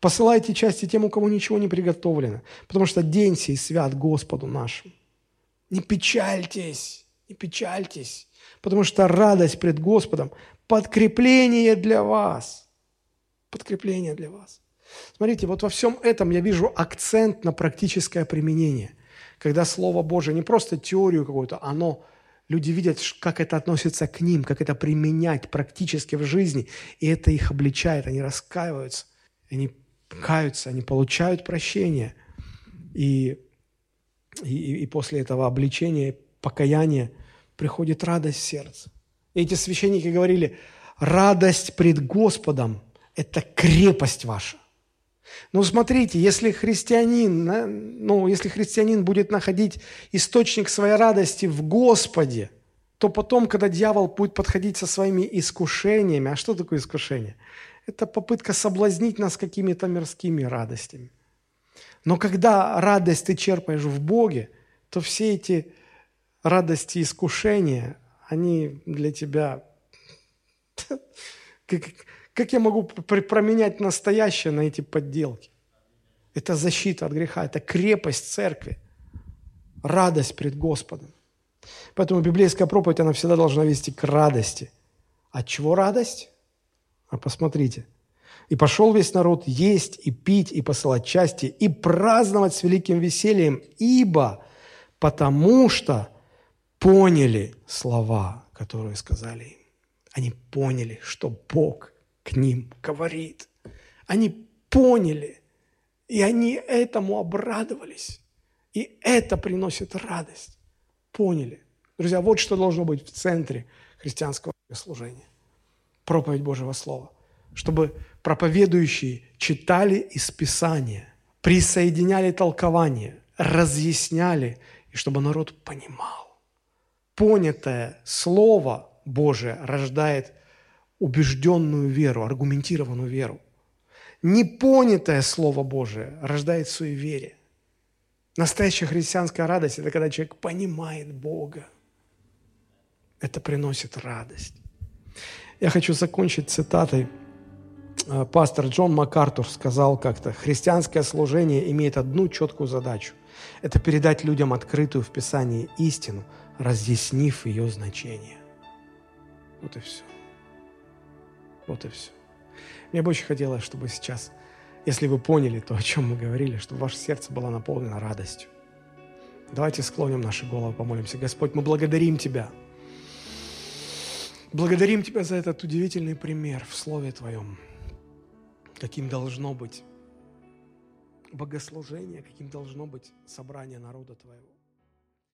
Посылайте части тем, у кого ничего не приготовлено, потому что день сей свят Господу нашему. Не печальтесь, не печальтесь, потому что радость пред Господом – подкрепление для вас. Подкрепление для вас. Смотрите, вот во всем этом я вижу акцент на практическое применение, когда Слово Божие не просто теорию какую-то, оно Люди видят, как это относится к ним, как это применять практически в жизни, и это их обличает, они раскаиваются, они каются, они получают прощение. И, и, и после этого обличения, покаяния приходит радость в сердце. И эти священники говорили, радость пред Господом – это крепость ваша. Ну, смотрите, если христианин, ну, если христианин будет находить источник своей радости в Господе, то потом, когда дьявол будет подходить со своими искушениями, а что такое искушение? Это попытка соблазнить нас какими-то мирскими радостями. Но когда радость ты черпаешь в Боге, то все эти радости искушения, они для тебя <laughs> как, я могу променять настоящее на эти подделки? Это защита от греха, это крепость церкви, радость пред Господом. Поэтому библейская проповедь, она всегда должна вести к радости. От чего радость? А посмотрите. «И пошел весь народ есть и пить, и посылать части, и праздновать с великим весельем, ибо потому что поняли слова, которые сказали им. Они поняли, что Бог к ним говорит. Они поняли, и они этому обрадовались. И это приносит радость. Поняли. Друзья, вот что должно быть в центре христианского служения. Проповедь Божьего Слова. Чтобы проповедующие читали из Писания, присоединяли толкование, разъясняли, и чтобы народ понимал. Понятое Слово Божие рождает убежденную веру, аргументированную веру. Непонятое Слово Божие рождает суеверие. Настоящая христианская радость – это когда человек понимает Бога. Это приносит радость. Я хочу закончить цитатой. Э, пастор Джон МакАртур сказал как-то, христианское служение имеет одну четкую задачу. Это передать людям открытую в Писании истину, разъяснив ее значение. Вот и все. Вот и все. Мне бы очень хотелось, чтобы сейчас, если вы поняли то, о чем мы говорили, чтобы ваше сердце было наполнено радостью. Давайте склоним наши головы, помолимся. Господь, мы благодарим Тебя. Благодарим Тебя за этот удивительный пример в Слове Твоем. Каким должно быть богослужение, каким должно быть собрание народа Твоего.